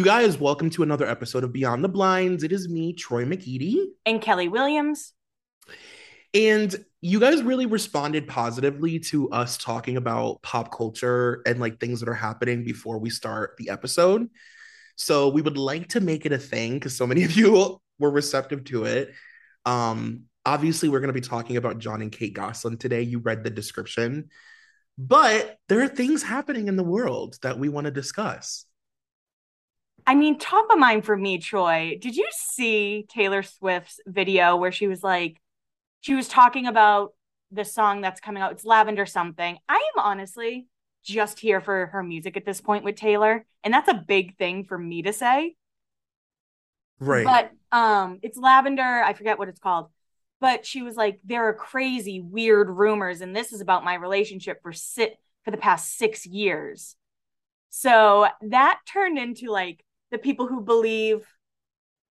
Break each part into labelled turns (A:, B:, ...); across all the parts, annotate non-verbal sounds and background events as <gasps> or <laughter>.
A: You guys, welcome to another episode of Beyond the Blinds. It is me, Troy McEady.
B: And Kelly Williams.
A: And you guys really responded positively to us talking about pop culture and like things that are happening before we start the episode. So we would like to make it a thing because so many of you <laughs> were receptive to it. Um, obviously, we're going to be talking about Jon and Kate Gosselin today. You read the description, but there are things happening in the world that we want to discuss.
B: I mean, top of mind for me, Troy. Did you see Taylor Swift's video where she was like, she was talking about the song that's coming out? It's Lavender something. I am honestly just here for her music at this point with Taylor, and that's a big thing for me to say.
A: Right.
B: But um, it's Lavender. I forget what it's called. But she was like, there are crazy, weird rumors, and this is about my relationship for sit for the past six years. So that turned into like the people who believe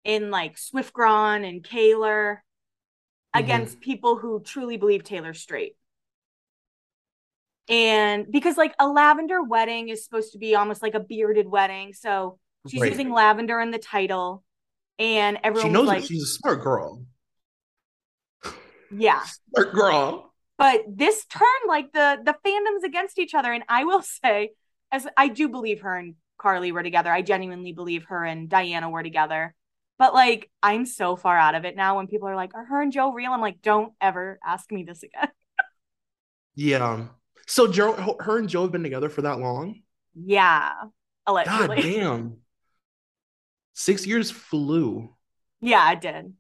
B: in like Swiftgron and Kaylor mm-hmm. against people who truly believe Taylor's straight. And because like a lavender wedding is supposed to be almost like a bearded wedding. So she's right. using lavender in the title. And everyone
A: she knows
B: like,
A: she's a smart girl. <sighs>
B: Yeah.
A: Smart girl.
B: But this turned like the the fandoms against each other. And I will <laughs> say, as I do believe her and Karlie were together. I genuinely believe her and Dianna were together. But like, I'm so far out of it now when people are like, are her and Joe real? I'm like, don't ever ask me this again. <laughs>
A: yeah. So Joe, her and Joe have been together for that long?
B: Yeah. Allegedly.
A: God <laughs> damn. Six years flew.
B: Yeah, it did.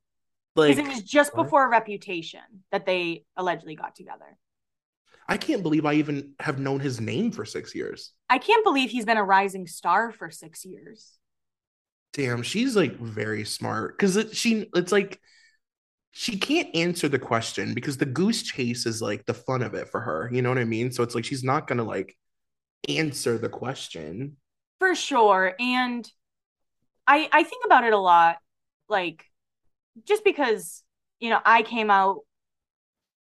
B: Like it was just before Reputation that they allegedly got together.
A: I can't believe I even have known his name for six years.
B: I can't believe he's been a rising star for six years.
A: Damn, she's like very smart because it, she it's like she can't answer the question because the goose chase is like the fun of it for her. You know what I mean? So it's like she's not gonna like answer the question
B: for sure. And I I think about it a lot, like just because you know I came out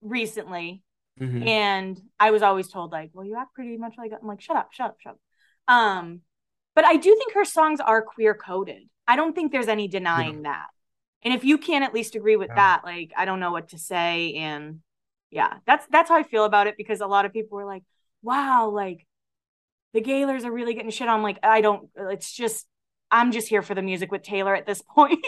B: recently Mm-hmm. And I was always told, like, well, you act pretty much like I'm like, shut up, shut up, shut up. Um, but I do think her songs are queer coded. I don't think there's any denying yeah. that. And if you can't at least agree with yeah. that, like I don't know what to say. And yeah, that's that's how I feel about it because a lot of people were like, wow, like the Gaylors are really getting shit on. Like, I don't, it's just, I'm just here for the music with Taylor at this <laughs> point.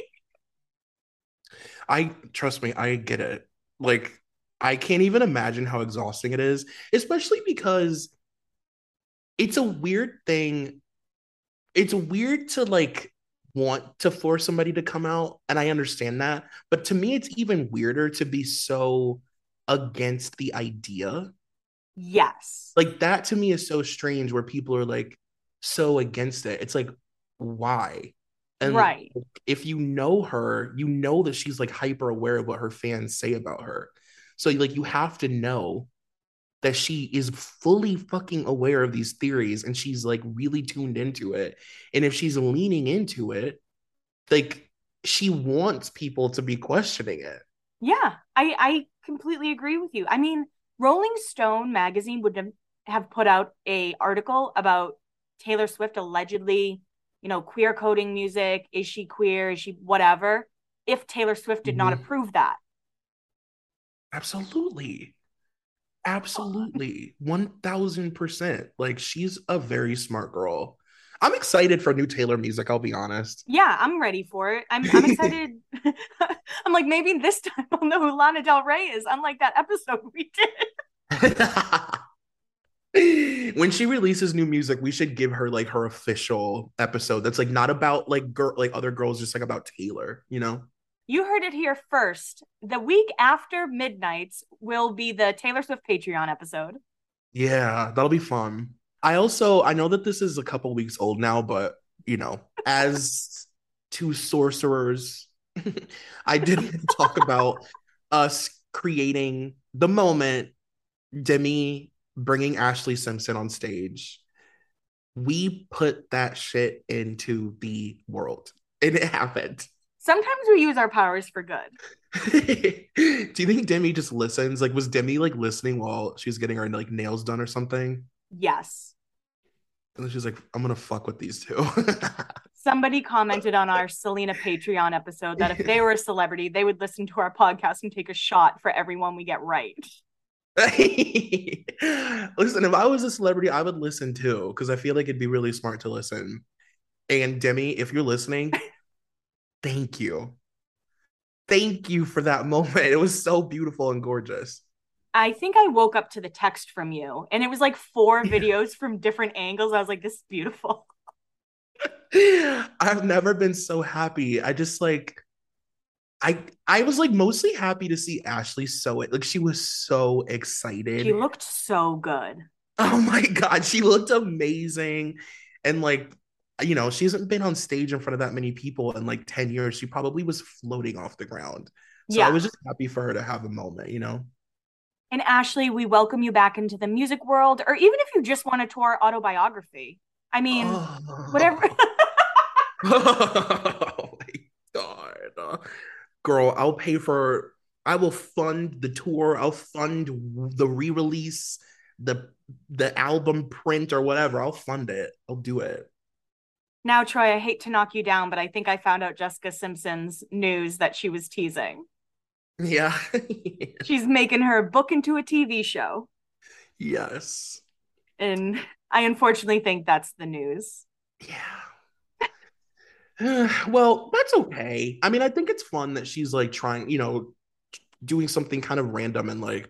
A: I trust me, I get it. Like I can't even imagine how exhausting it is, especially because it's a weird thing. It's weird to like want to force somebody to come out, and I understand that. But to me, it's even weirder to be so against the idea.
B: Yes.
A: Like that to me is so strange where people are like so against it. It's like, why? And
B: right.
A: if you know her, you know that she's like hyper aware of what her fans say about her. So like you have to know that she is fully fucking aware of these theories and she's like really tuned into it. And if she's leaning into it, like she wants people to be questioning it.
B: Yeah, I I completely agree with you. I mean, Rolling Stone magazine would have put out a article about Taylor Swift allegedly, you know, queer coding music. Is she queer? Is she whatever? If Taylor Swift did mm-hmm. not approve that.
A: Absolutely. Absolutely. 1000%. Like she's a very smart girl. I'm excited for new Taylor music, I'll be honest.
B: Yeah, I'm ready for it. I'm, I'm excited. <laughs> I'm like, maybe this time <laughs> I'll know who Lana Del Rey is, unlike that episode we
A: did. <laughs> when she releases new music, we should give her like her official episode that's like not about like girl like other girls, just like about Taylor, you know?
B: You heard it here first. The week after Midnights will be the Taylor Swift Patreon episode.
A: Yeah, that'll be fun. I also I know that this is a couple weeks old now, but you know, as <laughs> two sorcerers, <laughs> I did <laughs> talk about us creating the moment Demi bringing Ashlee Simpson on stage. We put that shit into the world, and it happened
B: sometimes we use our powers for good. <laughs>
A: Do you think Demi just listens? Like, was Demi like listening while she was getting her like nails done or something?
B: Yes.
A: And then she's like, I'm gonna fuck with these two. <laughs>
B: Somebody commented on our Selena Patreon episode that if they were a celebrity, they would listen to our podcast and take a shot for everyone we get right. <laughs>
A: listen, if I was a celebrity, I would listen too, because I feel like it'd be really smart to listen. And Demi, if you're listening, thank you. Thank you for that <laughs> moment. It was so beautiful and gorgeous.
B: I think I woke up to the text from you, and it was like four videos from different angles. I was like, this is beautiful. <laughs> <laughs>
A: I've never been so happy. I just like I I was like mostly happy to see Ashley sew it. Like she was so excited.
B: She looked so good.
A: Oh my god, she looked amazing. And like Uh, you know, she hasn't been on stage in front of that many people in like 10 years. She probably was floating off the ground. So yeah. I was just happy for her to have a moment, you know.
B: And Ashlee, we welcome you back into the music world, or even if you just want to tour autobiography. I mean, oh. whatever. <laughs> <laughs>
A: oh my god, girl! I'll pay for. I will fund the tour. I'll fund the re-release, the the album print or whatever. I'll fund it. I'll do it.
B: Now, Troy, I hate to knock you down, but I think I found out Jessica Simpson's news that she was teasing.
A: Yeah. <laughs>
B: She's making her book into a TV show.
A: Yes.
B: And I unfortunately think that's the news.
A: Yeah. <sighs> well, that's okay. I mean, I think it's fun that she's like trying, you know, doing something kind of random and like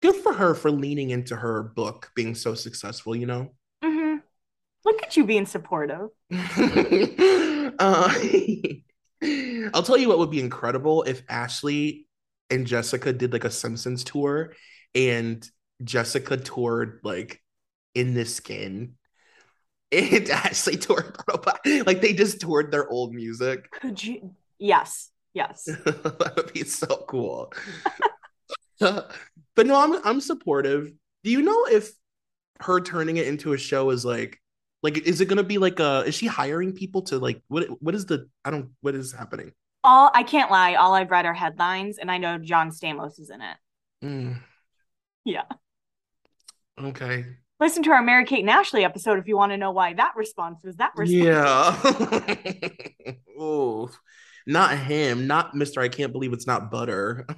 A: good for her for leaning into her book being so successful, you know?
B: Look at you being supportive. <laughs>
A: uh, <laughs> I'll tell you what would be incredible if Ashlee and Jessica did like a Simpsons tour and Jessica toured like in the skin and <laughs> Ashley toured like they just toured their old music.
B: Could you yes, yes.
A: that would be so cool. but no, I'm I'm supportive. Do you know if her turning it into a show is like like is it gonna be like uh is she hiring people to like what what is the I don't what is happening?
B: all I can't lie, all I've read are headlines, and I know John Stamos is in it.
A: Mm.
B: Yeah.
A: Okay.
B: Listen to our Mary Kate and Ashley episode if you want to know why that response was that response.
A: Yeah. <laughs> oh, not him, not Mister. I can't believe it's not butter. <laughs>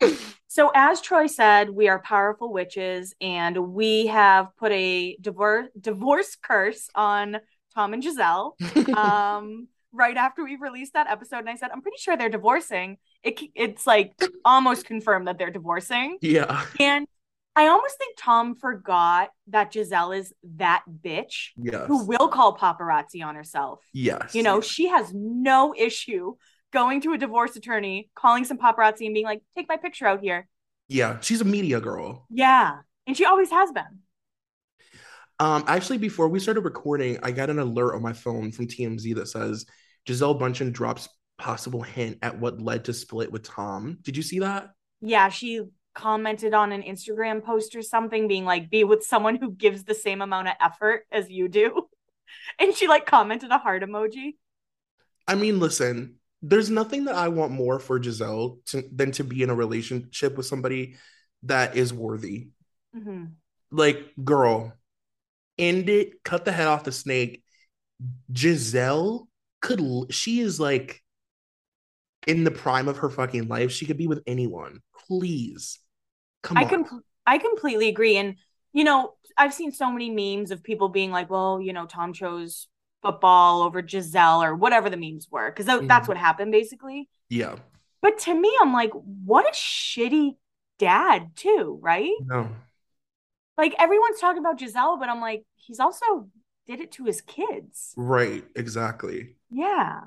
A: <laughs>
B: so, as Troy said, we are powerful witches, and we have put a divorce divorce curse on Tom and Gisele. <laughs> Um, right after we released that episode and I said, I'm pretty sure they're divorcing. It, it's like almost confirmed that they're divorcing.
A: Yeah.
B: And I almost think Tom forgot that Gisele is that bitch
A: yes.
B: who will call paparazzi on herself.
A: Yes.
B: You know, she has no issue going to a divorce attorney, calling some paparazzi and being like, take my picture out here.
A: Yeah. She's a media girl.
B: Yeah. And she always has been.
A: Um, actually, before we started recording, I got an alert on my phone from TMZ that says Gisele Bündchen drops possible hint at what led to split with Tom. Did you see that?
B: Yeah, she commented on an Instagram post or something, being like, "Be with someone who gives the same amount of effort as you do," <laughs> and she like commented a heart emoji.
A: I mean, listen, there's nothing that I want more for Gisele to, than to be in a relationship with somebody that is worthy.
B: Mm-hmm.
A: Like, girl, end it, cut the head off the snake. Gisele could she is like in the prime of her fucking life. She could be with anyone. Please. Come
B: I on. Com- I completely agree. And you know, I've seen so many memes of people being like, well, you know, Tom chose football over Gisele or whatever the memes were, because mm. that's what happened basically.
A: Yeah.
B: But to me, I'm like, what a shitty dad, too, right?
A: No.
B: Like everyone's talking about Gisele, but I'm like, he's also did it to his kids.
A: Right, exactly.
B: Yeah.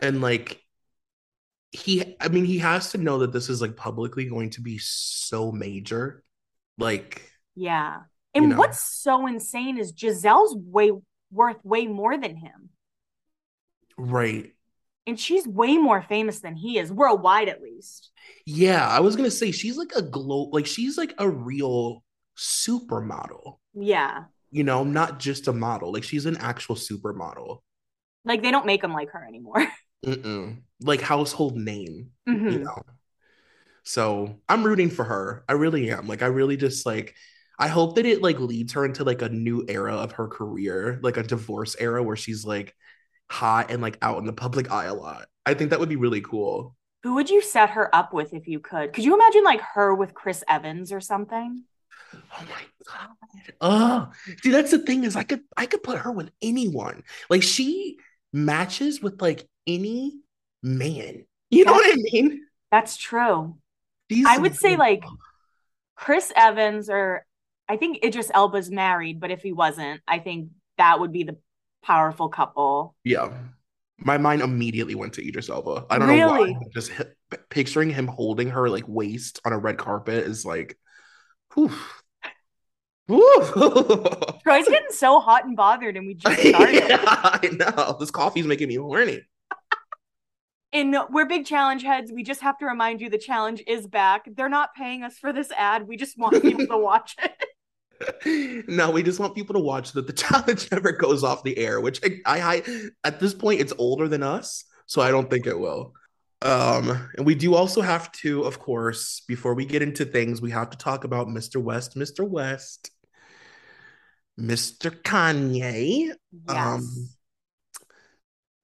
A: And like he I mean he has to know that this is like publicly going to be so major. Like
B: Yeah. And you know. what's so insane is Gisele's way worth way more than him.
A: Right.
B: And she's way more famous than he is, worldwide at least.
A: Yeah, I was gonna say she's like a glow like she's like a real supermodel.
B: Yeah
A: you know, not just a model. Like she's an actual supermodel.
B: Like they don't make them like her anymore. <laughs>
A: Mm-mm. Like household name,
B: mm-hmm.
A: you know. So I'm rooting for her. I really am. Like I really just like I hope that it like leads her into like a new era of her career, like a divorce era where she's like hot and like out in the public eye a lot. I think that would be really cool.
B: Who would you set her up with if you could? Could you imagine like her with Chris Evans or something?
A: Oh my god. Oh, see, that's the thing is I could I could put her with anyone. Like she matches with like any man. You know what I mean?
B: That's true. These I would say like Chris Evans or I think Idris Elba's married, but if he wasn't, I think that would be the powerful couple.
A: Yeah. My mind immediately went to Idris Elba. I don't really? know why. Just picturing him holding her like waist on a red carpet is like, whew. <laughs>
B: Troy's getting so hot and bothered, and we just <laughs> started. yeah,
A: I know. This coffee's making me horny.
B: And we're big challenge heads. We just have to remind you the challenge is back. They're not paying us for this ad. We just want people to <laughs> watch
A: it. No, we just want people to watch that the <laughs> challenge never goes off the air, which I, I, I at this point it's older than us, so I don't think it will. Um, and we do also have to, of course, before we get into things, we have to talk about Mr. West, Mr. West, Mr. Kanye. Yes. Um,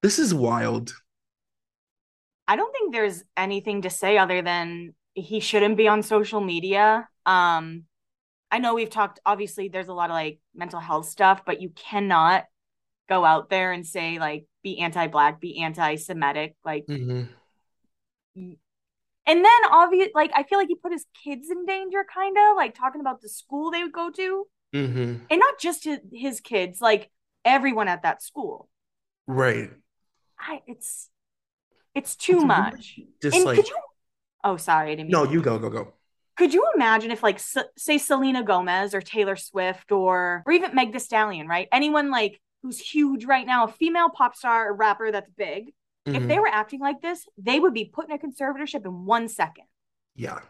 A: this is wild.
B: I don't think there's anything to say other than he shouldn't be on social media. Um, I know we've talked, obviously, there's a lot of like mental health stuff, but you cannot go out there and say, like, be anti black, be anti Semitic. Like, mm-hmm. and then obvious like i feel like he put his kids in danger kind of like talking about the school they would go to. Mm-hmm. and not just his, his kids like everyone at that school.
A: Right.
B: I, it's it's too it's much. Just and like could you oh sorry I didn't
A: no you go go go
B: could you imagine if like S- say selena gomez or taylor swift or or even meg the stallion right anyone like who's huge right now a female pop star or rapper that's big Mm-hmm. If they were acting like this, they would be put in a conservatorship in one second.
A: Yeah.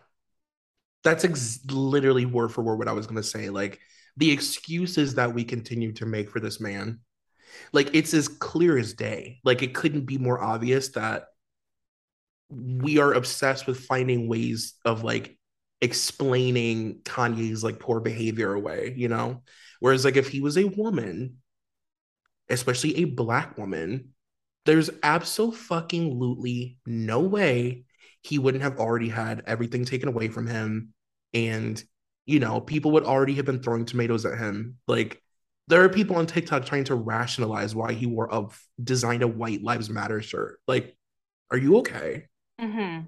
A: That's ex- literally word for word what I was going to say. Like the excuses that we continue to make for this man, like it's as clear as day. Like it couldn't be more obvious that we are obsessed with finding ways of like explaining Kanye's like poor behavior away, you know? Whereas like if he was a woman, especially a black woman, there's absolutely no way he wouldn't have already had everything taken away from him and you know people would already have been throwing tomatoes at him like there are people on tiktok trying to rationalize why he wore a designed a white lives matter shirt like are you okay mm-hmm.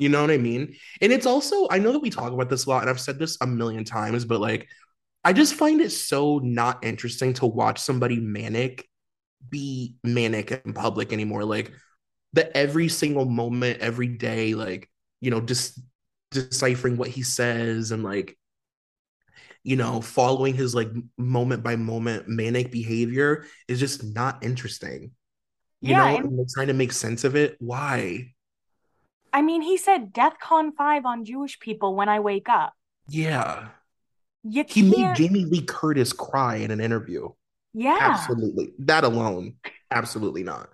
A: You know what i mean and it's also i know that we talk about this a lot and i've said this a million times but like i just find it so not interesting to watch somebody manic be manic in public anymore. Like that every single moment, every day, like, you know, just deciphering what he says and like, you know, following his like moment by moment manic behavior is just not interesting. You yeah, know, and, and trying to make sense of it. Why?
B: I mean, he said DEFCON 5 on Jewish people when I wake up.
A: Yeah. You he made Jamie Lee Curtis cry in an interview.
B: Yeah.
A: Absolutely. That alone, absolutely not.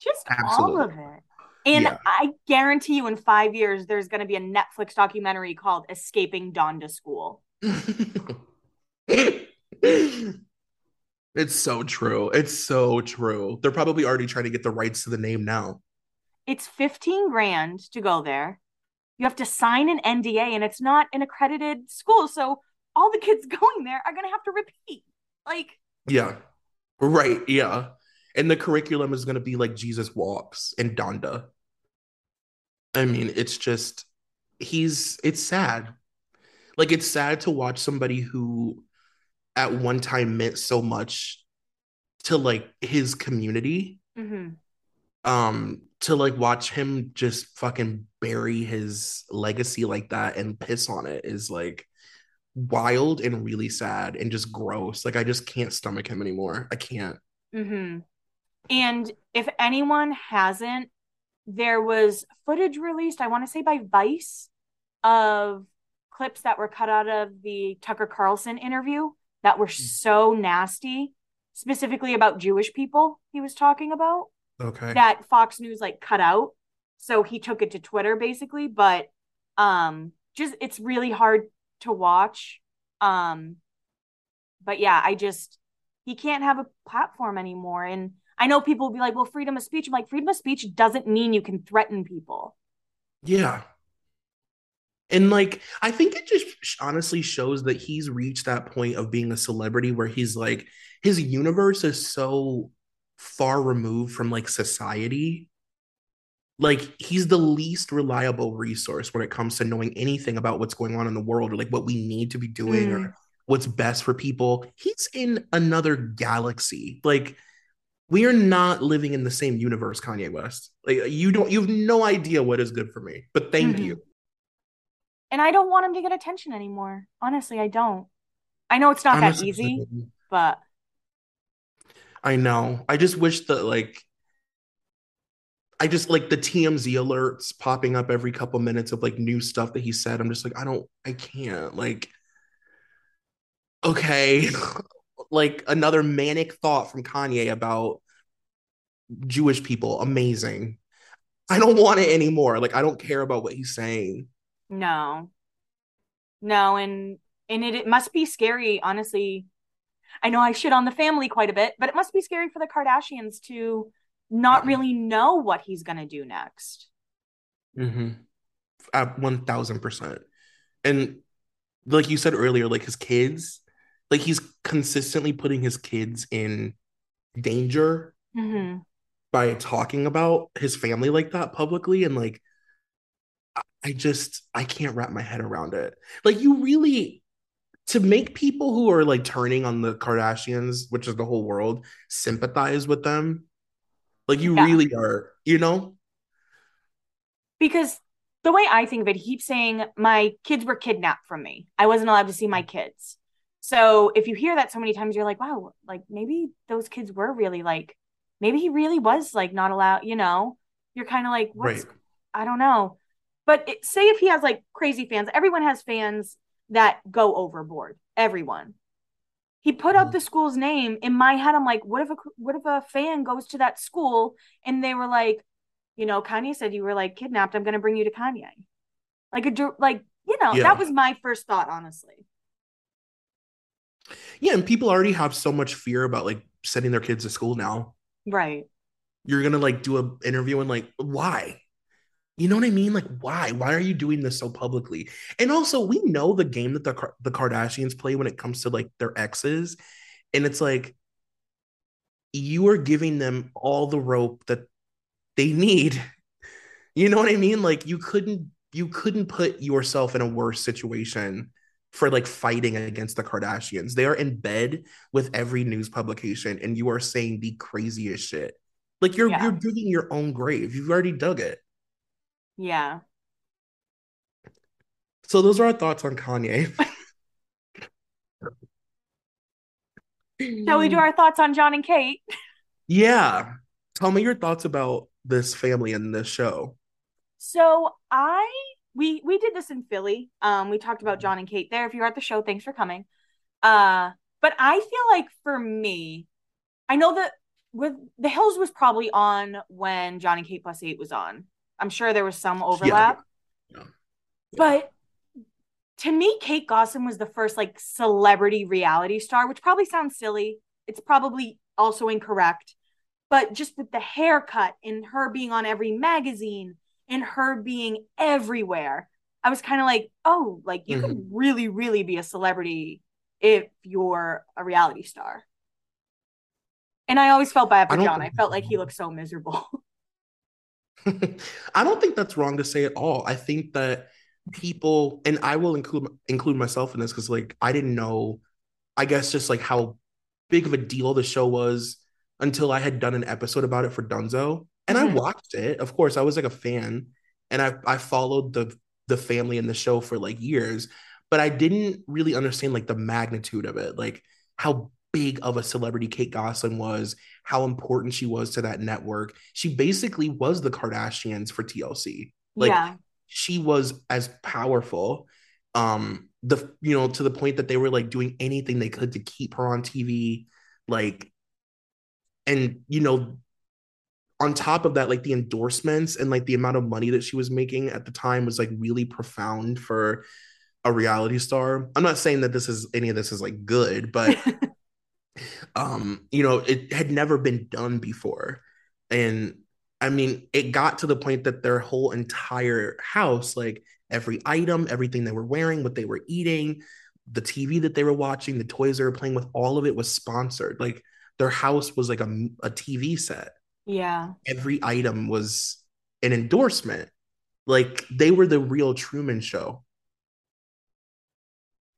B: Just absolutely. all of it. And yeah. I guarantee you in five years, there's going to be a Netflix documentary called Escaping Donda School. <laughs>
A: it's so true. It's so true. They're probably already trying to get the rights to the name now.
B: It's 15 grand to go there. You have to sign an NDA, and it's not an accredited school. So all the kids <laughs> going there are going to have to repeat. Like,
A: yeah. Right. Yeah. And the curriculum is going to be like Jesus walks and Donda. I mean, it's just, he's, it's sad. Like, it's sad to watch somebody who at one time meant so much to like his community. Mm-hmm. Um, to like watch him just fucking bury his legacy like that and piss on it is like wild and really sad and just gross. Like I just can't stomach him anymore. I can't.
B: Mm-hmm. And if anyone hasn't, there was footage released, I want to say by Vice, of clips that were cut out of the Tucker Carlson interview that were mm. so nasty, specifically about Jewish people he was talking about.
A: Okay.
B: That Fox News like cut out. So he took it to Twitter basically, but um just it's really hard to watch. Um, but yeah, I just he can't have a platform anymore. And I know people will be like, well, freedom of speech. I'm like, freedom of speech doesn't mean you can threaten people.
A: Yeah. And like, I think it just honestly shows that he's reached that point of being a celebrity where he's like, his universe is so far removed from like society. Like, he's the least reliable resource when it comes to knowing anything about what's going on in the world or like what we need to be doing mm. or what's best for people. He's in another galaxy. Like, we are not living in the same universe, Kanye West. Like, you don't, you have no idea what is good for me, but thank mm-hmm. you.
B: And I don't want him to get attention anymore. Honestly, I don't. I know it's not that easy, but
A: I know. I just wish that like I just like the TMZ alerts popping up every couple minutes of like new stuff that he said. I'm just like, I don't, I can't. Like, okay, <laughs> like another manic thought from Kanye about Jewish people. Amazing. I don't want it anymore. Like, I don't care about what he's saying.
B: No. No, and and it, it must be scary, honestly. I know I shit on the family quite a bit, but it must be scary for the Kardashians to not really know what he's gonna do next.
A: Mm-hmm. At one thousand percent. And like you said earlier, like his kids, like he's consistently putting his kids in danger mm-hmm. by talking about his family like that publicly and like I just I can't wrap my head around it. Like you really to make people who are like turning on the Kardashians, which is the whole world, sympathize with them. Like you yeah. really are, you know?
B: Because the way I think of it, he keeps saying my kids were kidnapped from me. I wasn't allowed to see my kids. So if you hear that so many times, you're like, wow, like maybe those kids were really like, maybe he really was like not allowed, you know? You're kind of like, what's, right. I don't know. But it, say if he has like crazy fans, everyone has fans that go overboard. Everyone. He put up mm-hmm. the school's name. In my head, I'm like, what if a what if a fan goes to that school and they were like, you know, Kanye said you were like kidnapped. I'm gonna bring you to Kanye. Like a like, you know, yeah. that was my first thought, honestly.
A: Yeah, and people already have so much fear about like sending their kids to school now.
B: Right.
A: You're gonna like do an interview and like, why? You know what I mean? Like, why? Why are you doing this so publicly? And also, we know the game that the the Kardashians play when it comes to like their exes, and it's like you are giving them all the rope that they need. <laughs> You know what I mean? Like, you couldn't you couldn't put yourself in a worse situation for like fighting against the Kardashians. They are in bed with every news publication, and you are saying the craziest shit. Like you're yeah. you're digging your own grave. You've already dug it.
B: Yeah.
A: So those are our thoughts on Kanye.
B: Shall we do our thoughts on Jon and Kate?
A: Yeah. Tell me your thoughts about this family and this show.
B: So I we we did this in Philly. Um we talked about Jon and Kate there. If you're at the show, thanks for coming. Uh but I feel like for me, I know that with The Hills was probably on when John and Kate plus eight was on. I'm sure there was some overlap. Yeah. Yeah. But to me, Kate Gosselin was the first like celebrity reality star, which probably sounds silly. It's probably also incorrect. But just with the haircut and her being on every magazine and her being everywhere, I was kind of like, oh, like you mm-hmm. could really, really be a celebrity if you're a reality star. And I always felt bad for I Jon. I felt like he <laughs> looked so miserable. <laughs> <laughs>
A: I don't think that's wrong to say at all. I think that people, and I will include include myself in this because like I didn't know, I guess just like how big of a deal the show was until I had done an episode about it for Dunzo, and mm-hmm. I watched it. Of course, I was like a fan, and I I followed the the family in the show for like years, but I didn't really understand like the magnitude of it, like how big of a celebrity Kate Gosselin was, how important she was to that network. She basically was the Kardashians for TLC. Like yeah. she was as powerful. Um, the you know, to the point that they were like doing anything they could to keep her on TV. Like, and you know, on top of that, like the endorsements and like the amount of money that she was making at the time was like really profound for a reality star. I'm not saying that this is any of this is like good, but <laughs> um, you know, it had never been done before. And I mean, it got to the point that their whole entire house, like every item, everything they were wearing, what they were eating, the TV that they were watching, the toys they were playing with, all of it was sponsored. Like their house was like a, a TV set.
B: Yeah.
A: Every item was an endorsement. Like they were the real Truman Show.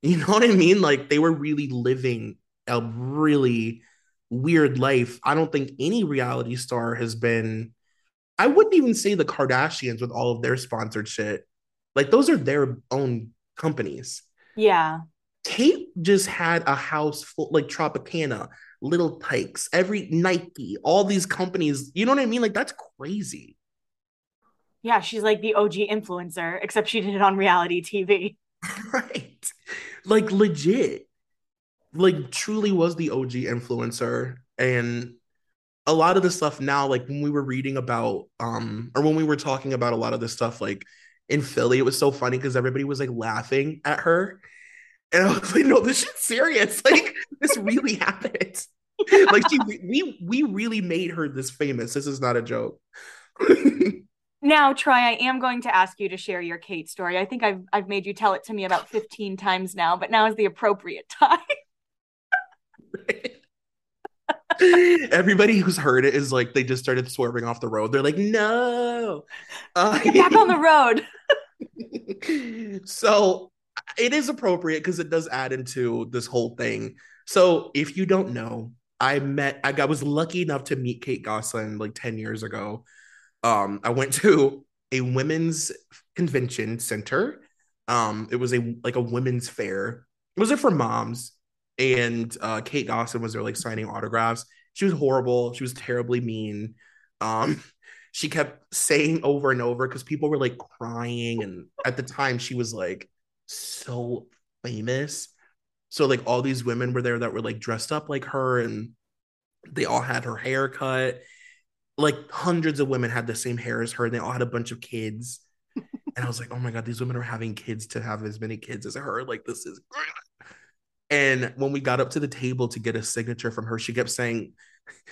A: You know what I mean? Like they were really living a really weird life. I don't think any reality star has been. I wouldn't even say the Kardashians with all of their sponsored shit. Like those are their own companies.
B: Yeah.
A: Kate just had a house full, like Tropicana, Little Tikes, every Nike, all these companies. You know what I mean? Like that's crazy.
B: Yeah, she's like the OG influencer, except she did it on reality TV. <laughs>
A: right. Like legit. Like truly was the OG influencer. And a lot of the stuff now, like when we were reading about um, or when we were talking about a lot of this stuff, like in Philly, it was so funny because everybody was like laughing at her and I was like, no, this shit's serious. <laughs> Like, this really happened. <laughs> like she we we really made her this famous. This is not a joke. <laughs>
B: now, Troy, I am going to ask you to share your Kate story. I think I've I've made you tell it to me about 15 times now, but now is the appropriate time. <laughs>
A: Everybody who's heard it is like they just started swerving off the road. They're like, no.
B: Uh, <laughs> Get back on the
A: road. <laughs> so it is appropriate because it does add into this whole thing. So if you don't know, I met I was lucky enough to meet Kate Gosselin like 10 years ago. Um, I went to a women's convention center. Um, it was a like a women's fair. It was it for moms, and uh, Kate Dawson was there like signing autographs. She was horrible. She was terribly mean. Um, <laughs> she kept saying over and over because people were like crying, and at the time she was like so famous. So like all these women were there that were like dressed up like her and they all had her hair cut. Like hundreds of women had the same hair as her and they all had a bunch of kids. <laughs> and I was like, oh my God, these women are having kids to have as many kids as her. Like this is great. And when we got up to the table to get a signature from her, she kept saying,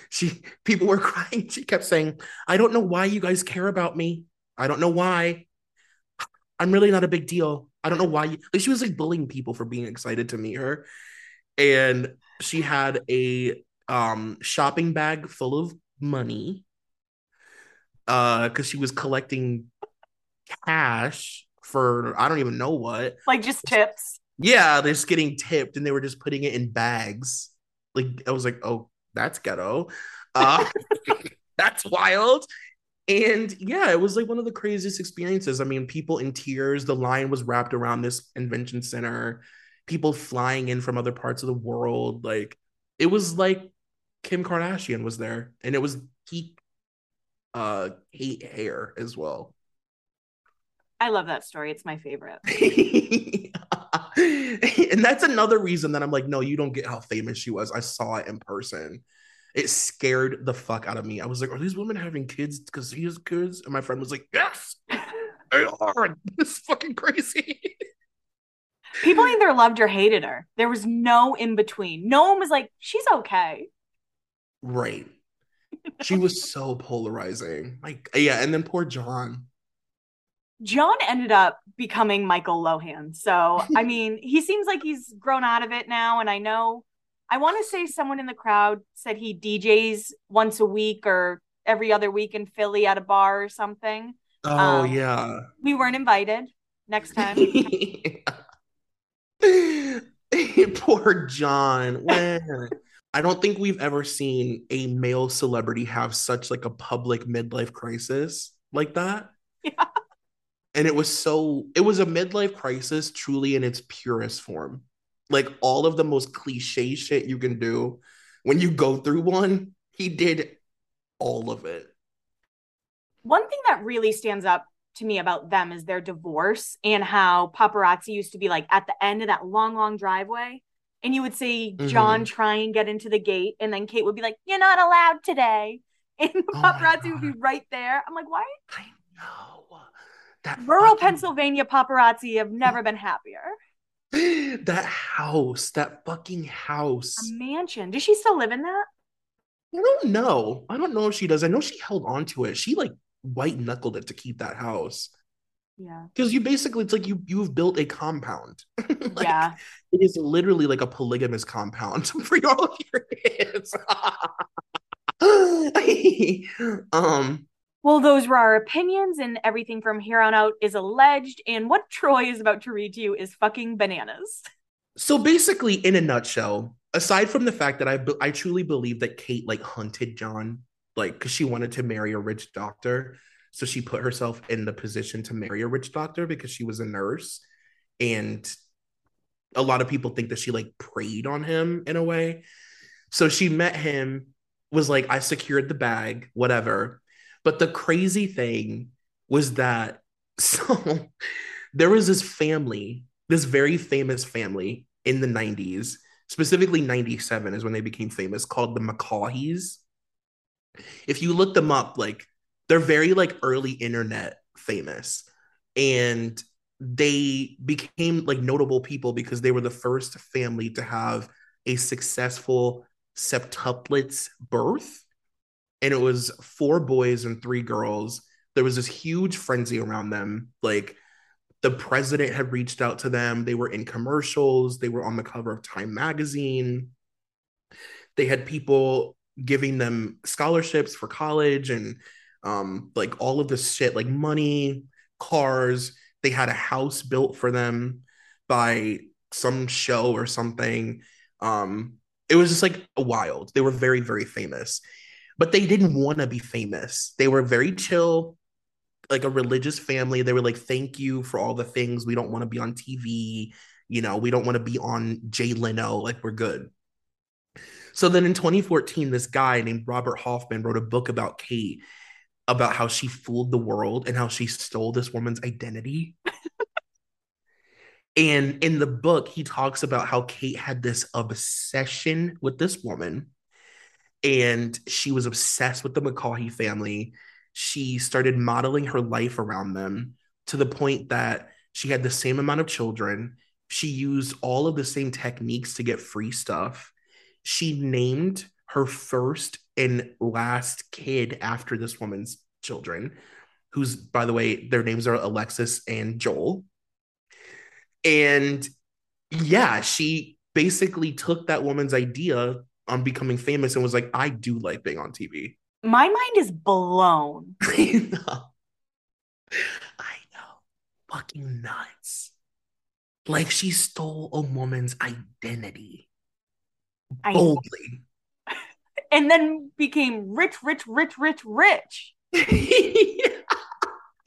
A: she people were <laughs> crying. She kept saying, I don't know why you guys care about me. I don't know why. I'm really not a big deal. I don't know why. You, like she was like bullying people for being excited to meet her, and she had a um shopping bag full of money, uh, because she was collecting cash for I don't even know what,
B: like just tips.
A: Yeah, they're just getting tipped, and they were just putting it in bags. Like I was like, oh, that's ghetto. Uh, <laughs> that's wild. And yeah, it was like one of the craziest experiences. I mean, people in tears, the line was wrapped around this convention center, people flying in from other parts of the world. Like it was like Kim Kardashian was there, and it was peak uh hate hair as well.
B: I love that story. It's my favorite. <laughs> <laughs>
A: and that's another reason that I'm like, no, you don't get how famous she was. I saw it in person it scared the fuck out of me. I was like, are these women having kids because he has kids? And my friend was like, yes, <laughs> they are. <laughs> This is fucking crazy.
B: People either loved or hated her. There was no in between. No one was like, she's okay.
A: Right. She was so polarizing. Like, yeah, and then poor Jon.
B: Jon ended up becoming Michael Lohan. So, I <laughs> mean, he seems like he's grown out of it now. And I know I want to say someone in the crowd said he DJs once a week or every other week in Philly at a bar or something.
A: Oh um, yeah.
B: We weren't invited. Next <laughs> time. <laughs>
A: Poor Jon. I don't think we've ever seen a male celebrity have such like a public midlife crisis like that. And it was so it was a midlife crisis truly in its purest form like all of the most cliche shit you can do when you go through one, he did all of it.
B: One thing that really stands up to me about them is their divorce and how paparazzi used to be like at the end of that long, long driveway. And you would see Jon mm-hmm. try and get into the gate, and then Kate would be like, You're not allowed today. <laughs> And the oh paparazzi would be right there. I'm like, Why?
A: I know. That
B: rural fucking... Pennsylvania paparazzi have never been happier <gasps>
A: that house, that fucking house.
B: A mansion. Does she still live in that?
A: I don't know. I don't know if she does. I know she held on to it. She like white knuckled it to keep that house.
B: Yeah.
A: Because you basically it's like you you've built a compound. <laughs>
B: like, yeah.
A: It is literally like a polygamous compound <laughs> for all of your kids. <laughs> um
B: well, those were our opinions, and everything from here on out is alleged. And what Troy is about to read to you is fucking bananas.
A: So basically, in a nutshell, aside from the fact that I I truly believe that Kate like hunted Jon, like because she wanted to marry a rich doctor, so she put herself in the position to marry a rich doctor because she was a nurse, and a lot of people think that she like preyed on him in a way. So she met him, was like, I secured the bag, whatever but the crazy thing was that <laughs> so there was this family, this very famous family in the 90s, specifically 97 is when they became famous, called the McCaughey's. If you look them up, like they're very like early internet famous. And they became like notable people because they were the first family to have a successful septuplets birth and it was four boys and three girls. There was this huge frenzy around them. Like the president had reached out to them. They were in commercials. They were on the cover of Time magazine. They had people giving them scholarships for college and um, like all of this shit, like money, cars. They had a house built for them by some show or something. Um, it was just like wild. They were very, very famous but they didn't want to be famous. They were very chill, like a religious family. They were like, thank you for all the things. We don't want to be on TV. You know, we don't want to be on Jay Leno. Like, we're good. So then in 2014, this guy named Robert Hoffman wrote a book about Kate, about how she fooled the world and how she stole this woman's identity. <laughs> and in the book, he talks about how Kate had this obsession with this woman and she was obsessed with the McCaughey family. She started modeling her life around them to the point that she had the same amount of children. She used all of the same techniques to get free stuff. She named her first and last kid after this woman's children, who's, by the way, their names are Alexis and Joel. And yeah, she basically took that woman's idea on becoming famous and was like, I do like being on TV.
B: My mind is blown. <laughs>
A: I know. I know. Fucking nuts. Like she stole a woman's identity I boldly. <laughs>
B: and then became rich, rich, rich, rich, rich. <laughs> Do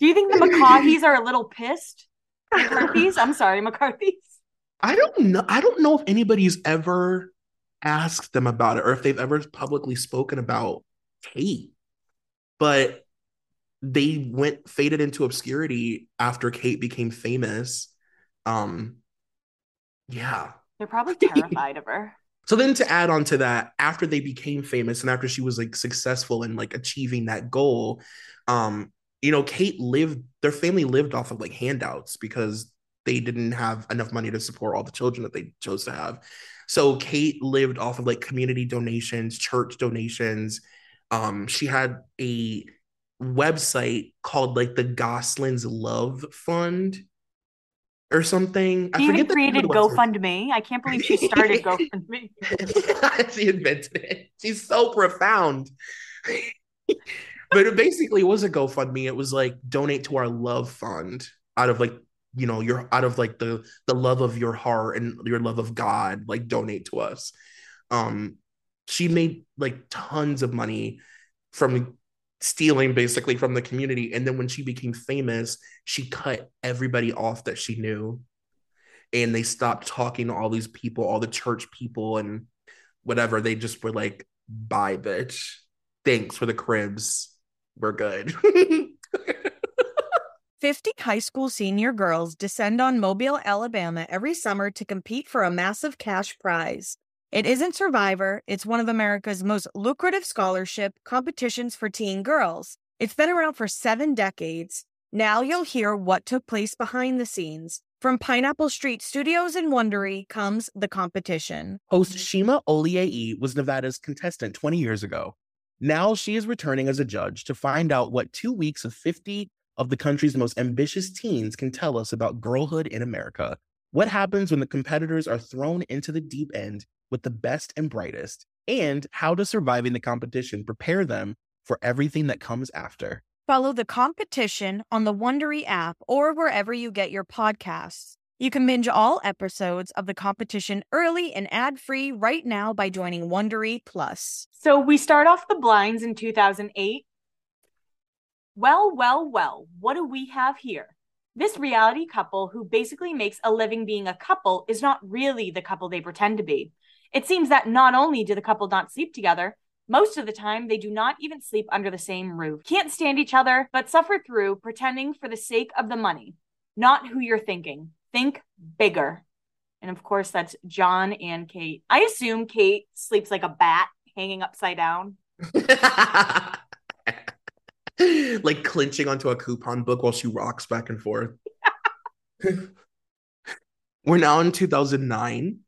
B: you think the McCaughey's are a little pissed? McCarthy's? I'm sorry, McCarthy's.
A: I don't know. I don't know if anybody's ever asked them about it or if they've ever publicly spoken about Kate. But they went faded into obscurity after Kate became famous. Um yeah.
B: They're probably <laughs> terrified of her.
A: So then to add on to that, after they became famous and after she was like successful in like achieving that goal, um, you know, Kate lived their family lived off of like handouts because they didn't have enough money to support all the children that they chose to have. So Kate lived off of like community donations, church donations. Um, she had a website called like the Gosselin's Love Fund or something.
B: She I forget created GoFundMe. I can't believe she started GoFundMe. <laughs>
A: she invented it. She's so profound. <laughs> but it basically was a GoFundMe. It was like donate to our love fund out of like you know you're out of like the the love of your heart and your love of god like donate to us. Um she made like tons of money from stealing basically from the community. And then when she became famous she cut everybody off that she knew. And they stopped talking to all these people all the church people and whatever. They just were like bye bitch. Thanks for the cribs. We're good <laughs>
C: 50 high school senior girls descend on Mobile, Alabama every summer to compete for a massive cash prize. It isn't Survivor, it's one of America's most lucrative scholarship competitions for teen girls. It's been around for seven decades. Now you'll hear what took place behind the scenes. From Pineapple Street Studios in Wondery comes The Competition.
A: Host Shima Oliaee was Nevada's contestant 20 years ago. Now she is returning as a judge to find out what two weeks of 50 of the country's most ambitious teens can tell us about girlhood in America. What happens when the competitors are thrown into the deep end with the best and brightest? And how does surviving the competition prepare them for everything that comes after?
C: Follow the competition on the Wondery app or wherever you get your podcasts. You can binge all episodes of the competition early and ad-free right now by joining Wondery Plus.
B: So we start off the blinds in 2008. Well, well, well, what do we have here? This reality couple who basically makes a living being a couple is not really the couple they pretend to be. It seems that not only do the couple not sleep together, most of the time, they do not even sleep under the same roof, can't stand each other, but suffer through pretending for the sake of the money, not who you're thinking. Think bigger. And of course, that's Jon and Kate. I assume Kate sleeps like a bat hanging upside down. <laughs> <laughs>
A: like clinching onto a coupon book while she rocks back and forth. <laughs> We're now in 2009.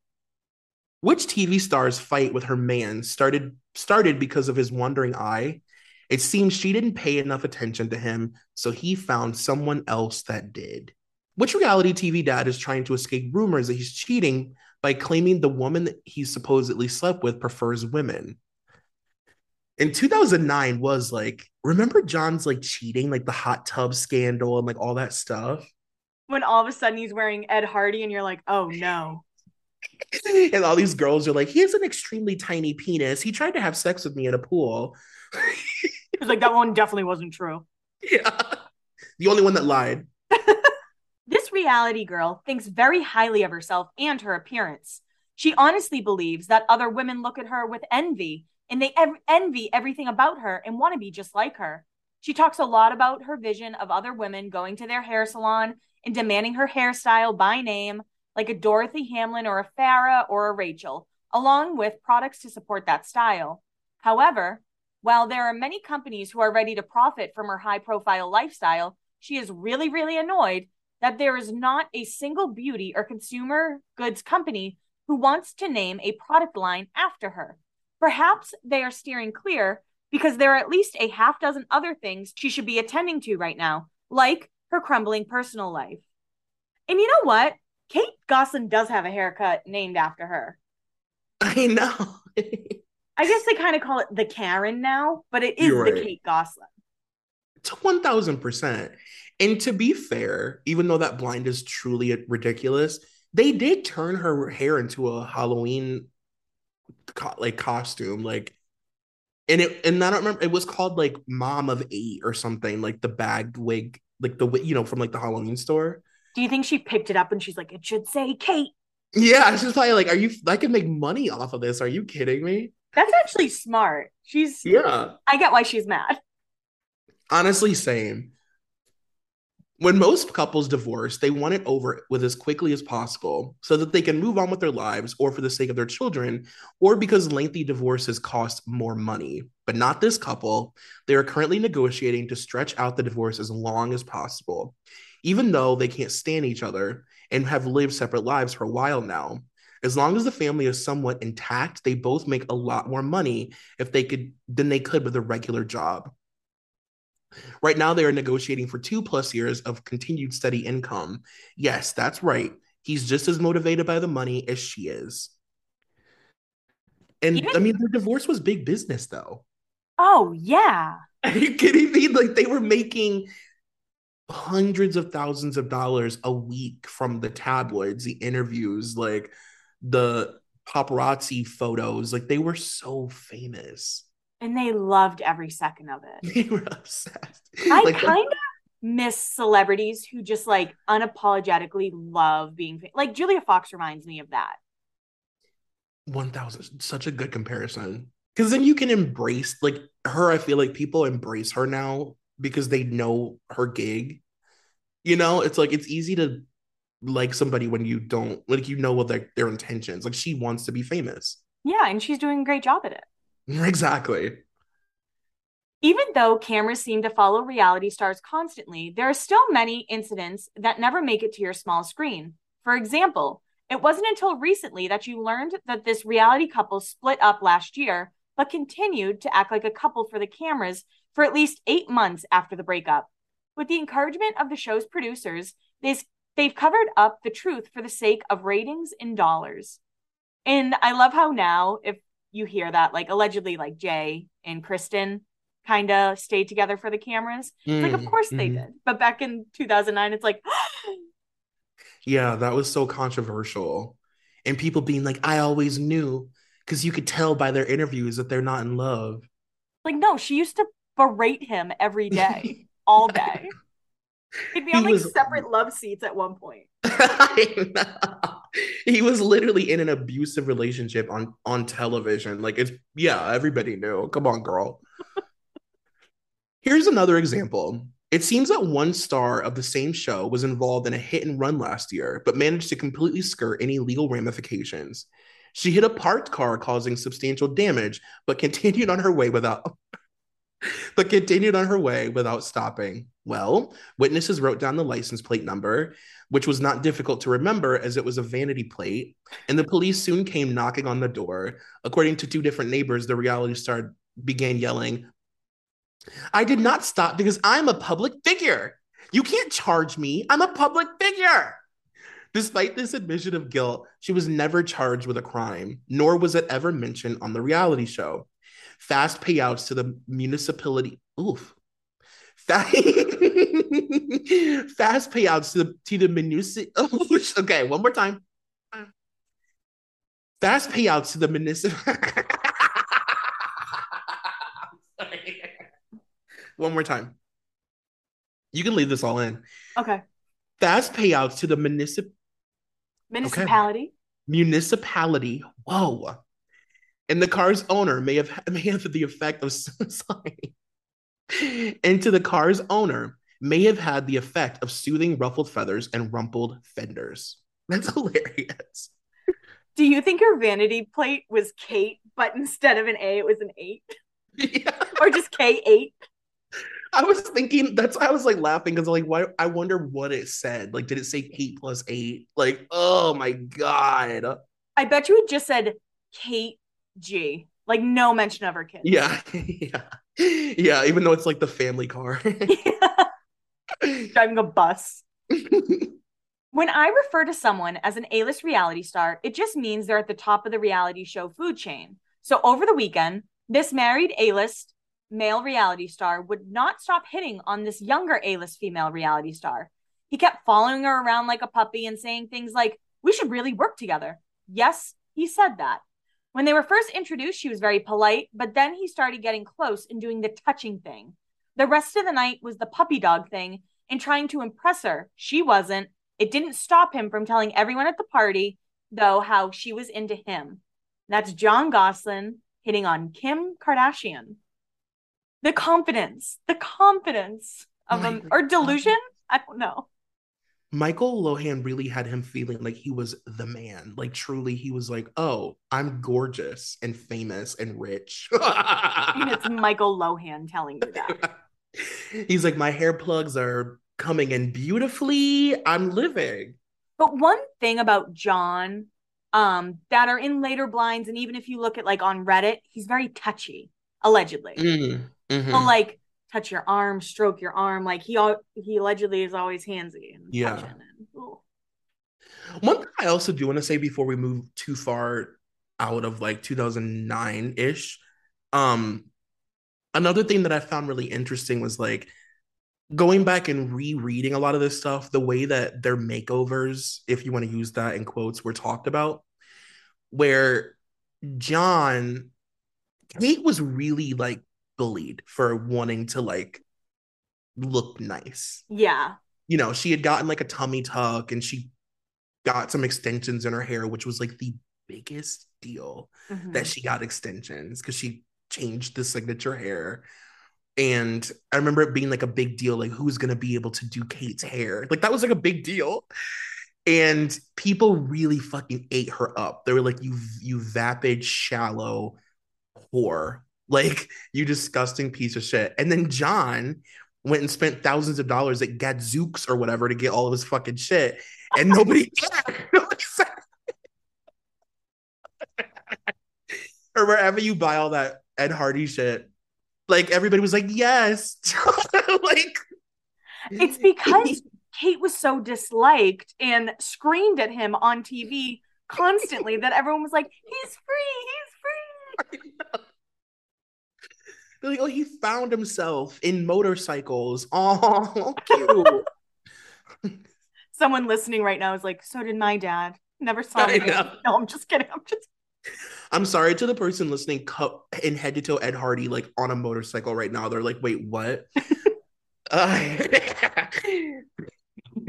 A: Which TV star's fight with her man started started because of his wandering eye. It seems she didn't pay enough attention to him, so he found someone else that did. Which reality TV dad is trying to escape rumors that he's cheating by claiming the woman that he supposedly slept with prefers women? In 2009 was like, remember Jon's like cheating, like the hot tub scandal and like all that stuff?
B: When all of a sudden he's wearing Ed Hardy and you're like, oh no. <laughs>
A: and all these girls are like, he has an extremely tiny penis. He tried to have sex with me in a pool. <laughs>
B: He's like, that one definitely wasn't true.
A: Yeah. The only one that lied. <laughs>
B: this reality girl thinks very highly of herself and her appearance. She honestly believes that other women look at her with envy and they ev- envy everything about her and want to be just like her. She talks a lot about her vision of other women going to their hair salon and demanding her hairstyle by name, like a Dorothy Hamill or a Farrah or a Rachel, along with products to support that style. However, while there are many companies who are ready to profit from her high profile lifestyle, she is really, really annoyed that there is not a single beauty or consumer goods company who wants to name a product line after her. Perhaps they are steering clear because there are at least a half dozen other things she should be attending to right now, like her crumbling personal life. And you know what? Kate Gosselin does have a haircut named after her.
A: I know. <laughs>
B: I guess they kind of call it the Karen now, but it is right. the Kate Gosselin.
A: To 1000%. And to be fair, even though that blind is truly ridiculous, they did turn her hair into a Halloween co- like costume like and it and I don't remember it was called like Mom of 8 or something like the bag wig like the you know from like the Halloween store.
B: Do you think she picked it up and she's like, it should say Kate?
A: Yeah, she's probably like, are you? I can make money off of this. Are you kidding me?
B: That's actually smart. She's
A: yeah.
B: I get why she's mad.
A: Honestly, same. When most couples divorce, they want it over with as quickly as possible so that they can move on with their lives or for the sake of their children or because lengthy divorces cost more money. But not this couple. They are currently negotiating to stretch out the divorce as long as possible even though they can't stand each other and have lived separate lives for a while now. As long as the family is somewhat intact, they both make a lot more money if they could than they could with a regular job. Right now, they are negotiating for two plus years of continued steady income. Yes, that's right. He's just as motivated by the money as she is. And Even- I mean, their divorce was big business, though.
B: Oh, yeah. <laughs>
A: Are you kidding me? Like, they were making hundreds of thousands of dollars a week from the tabloids, the interviews, like the paparazzi photos. Like they were so famous.
B: And they loved every second of it.
A: They were obsessed.
B: I like, kind of miss celebrities who just like unapologetically love being like Julia Fox reminds me of that.
A: 1000 such a good comparison because then you can embrace like her i feel like people embrace her now because they know her gig. You know, it's like it's easy to like somebody when you don't like you know what their their intentions. Like she wants to be famous.
B: Yeah, and she's doing a great job at it. <laughs>
A: Exactly.
B: Even though cameras seem to follow reality stars constantly, there are still many incidents that never make it to your small screen. For example, it wasn't until recently that you learned that this reality couple split up last year, but continued to act like a couple for the cameras for at least eight months after the breakup. With the encouragement of the show's producers, they've covered up the truth for the sake of ratings and dollars. And I love how now, if you hear that, like allegedly, like Jay and Kristin kind of stayed together for the cameras. Mm, like, of mm, course mm-hmm. they did. But back in 2009, it's like, <gasps>
A: yeah, that was so controversial. And people being like, I always knew because you could tell by their interviews that they're not in love.
B: Like, no, she used to berate him every <laughs> day, all day. <laughs> He'd be on like was... separate love seats at one point. <laughs> <laughs>
A: he was literally in an abusive relationship on on television. Like it's yeah, everybody knew. Come on, girl. <laughs> Here's another example. It seems that one star of the same show was involved in a hit and run last year, but managed to completely skirt any legal ramifications. She hit a parked car, causing substantial damage, but <laughs> continued on her way without <laughs> but continued on her way without stopping. Well, witnesses wrote down the license plate number, which was not difficult to remember as it was a vanity plate, and the police soon came knocking on the door. According to two different neighbors, the reality star began yelling, I did not stop because I'm a public figure. You can't charge me. I'm a public figure. Despite this admission of guilt, she was never charged with a crime, nor was it ever mentioned on the reality show. Fast payouts to the municipality. Oof. Fast, <laughs> fast payouts to the, to the municipal. <laughs> okay, one more time. Fast payouts to the municipal. <laughs> one more time. You can leave this all in.
B: Okay.
A: Fast payouts to the municip-
B: municipality. Okay.
A: Municipality. Whoa. And the car's owner may have <laughs> may have the effect of <laughs> sorry. and to the car's owner may have had the effect of soothing ruffled feathers and rumpled fenders. <laughs> That's hilarious.
B: Do you think your vanity plate was Kate, but instead of an A, it was an eight? Yeah. or just K eight?
A: I was thinking that's I was like laughing because like why I wonder what it said. Like, did it say eight plus eight? Like, oh my god.
B: I bet you it just said Kate G. Like no mention of her kids.
A: Yeah. <laughs> yeah. Yeah. Even though it's like the family car. <laughs> <laughs>
B: Driving a bus. when I refer to someone as an A-list reality star, it just means they're at the top of the reality show food chain. So over the weekend, this married A-list male reality star would not stop hitting on this younger A list female reality star. He kept following her around like a puppy and saying things like, We should really work together. Yes, he said that. When they were first introduced, she was very polite, but then he started getting close and doing the touching thing. The rest of the night was the puppy dog thing and trying to impress her. She wasn't. It didn't stop him from telling everyone at the party, though, how she was into him. That's Jon Gosselin hitting on Kim Kardashian the confidence, the confidence of oh him, or delusion. I don't know.
A: Michael Lohan really had him feeling like he was the man. Like truly, he was like, "Oh, I'm gorgeous and famous and rich."
B: and it's <laughs> Michael Lohan telling you that. <laughs>
A: He's like, "My hair plugs are coming in beautifully. I'm living."
B: But one thing about Jon um, that are in later blinds, and even if you look at like on Reddit, he's very touchy, allegedly. Mm. Mm-hmm. He'll like touch your arm, stroke your arm. Like he he allegedly is always handsy. And
A: yeah. And, One thing I also do want to say before we move too far out of like 2009 ish, um, another thing that I found really interesting was like going back and rereading a lot of this stuff, the way that their makeovers, if you want to use that in quotes, were talked about, where Jon Kate was really like bullied for wanting to like look nice.
B: Yeah.
A: You know, she had gotten like a tummy tuck and she got some extensions in her hair, which was like the biggest deal mm-hmm. that she got extensions because she changed the signature hair. And I remember it being like a big deal, like who's gonna be able to do Kate's hair? Like that was like a big deal. And people really fucking ate her up. They were like, you you vapid, shallow whore Like, you disgusting piece of shit. And then Jon went and spent thousands of dollars at Gadzooks or whatever to get all of his fucking shit. And nobody <laughs> <laughs> said <laughs> or wherever you buy all that Ed Hardy shit. Like everybody was like, yes. like
B: it's because Kate was so disliked and screamed at him on TV constantly that everyone was like, he's free, he's free.
A: They're like, oh, he found himself in motorcycles. <laughs> Oh, cute.
B: Someone listening right now is like, so did my dad. Never saw him. <laughs> No, I'm just kidding. I'm just
A: I'm sorry to the person listening cut in head to toe Ed Hardy like on a motorcycle right now. They're like, wait, what? uh, <laughs>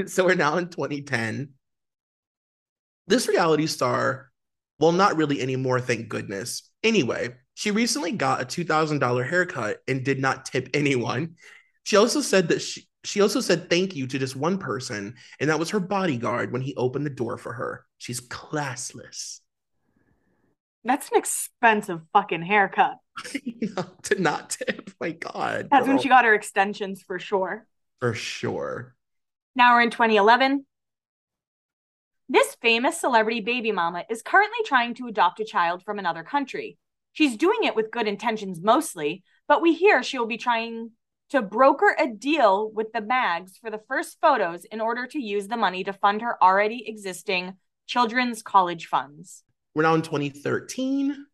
A: so we're now in 2010. This reality star, well, not really anymore, thank goodness. Anyway, she recently got a $2,000 haircut and did not tip <laughs> anyone. She also said that she she also said thank you to just one person, and that was her bodyguard when he opened the door for her. She's classless.
B: That's an expensive fucking haircut. <laughs>
A: to not tip. Oh my God.
B: That's girl. when she got her extensions for sure.
A: For sure.
B: Now we're in 2011. This famous celebrity baby mama is currently trying to adopt a child from another country. She's doing it with good intentions mostly, but we hear she will be trying to broker a deal with the Mags for the first photos in order to use the money to fund her already existing children's college funds.
A: We're now in 2013.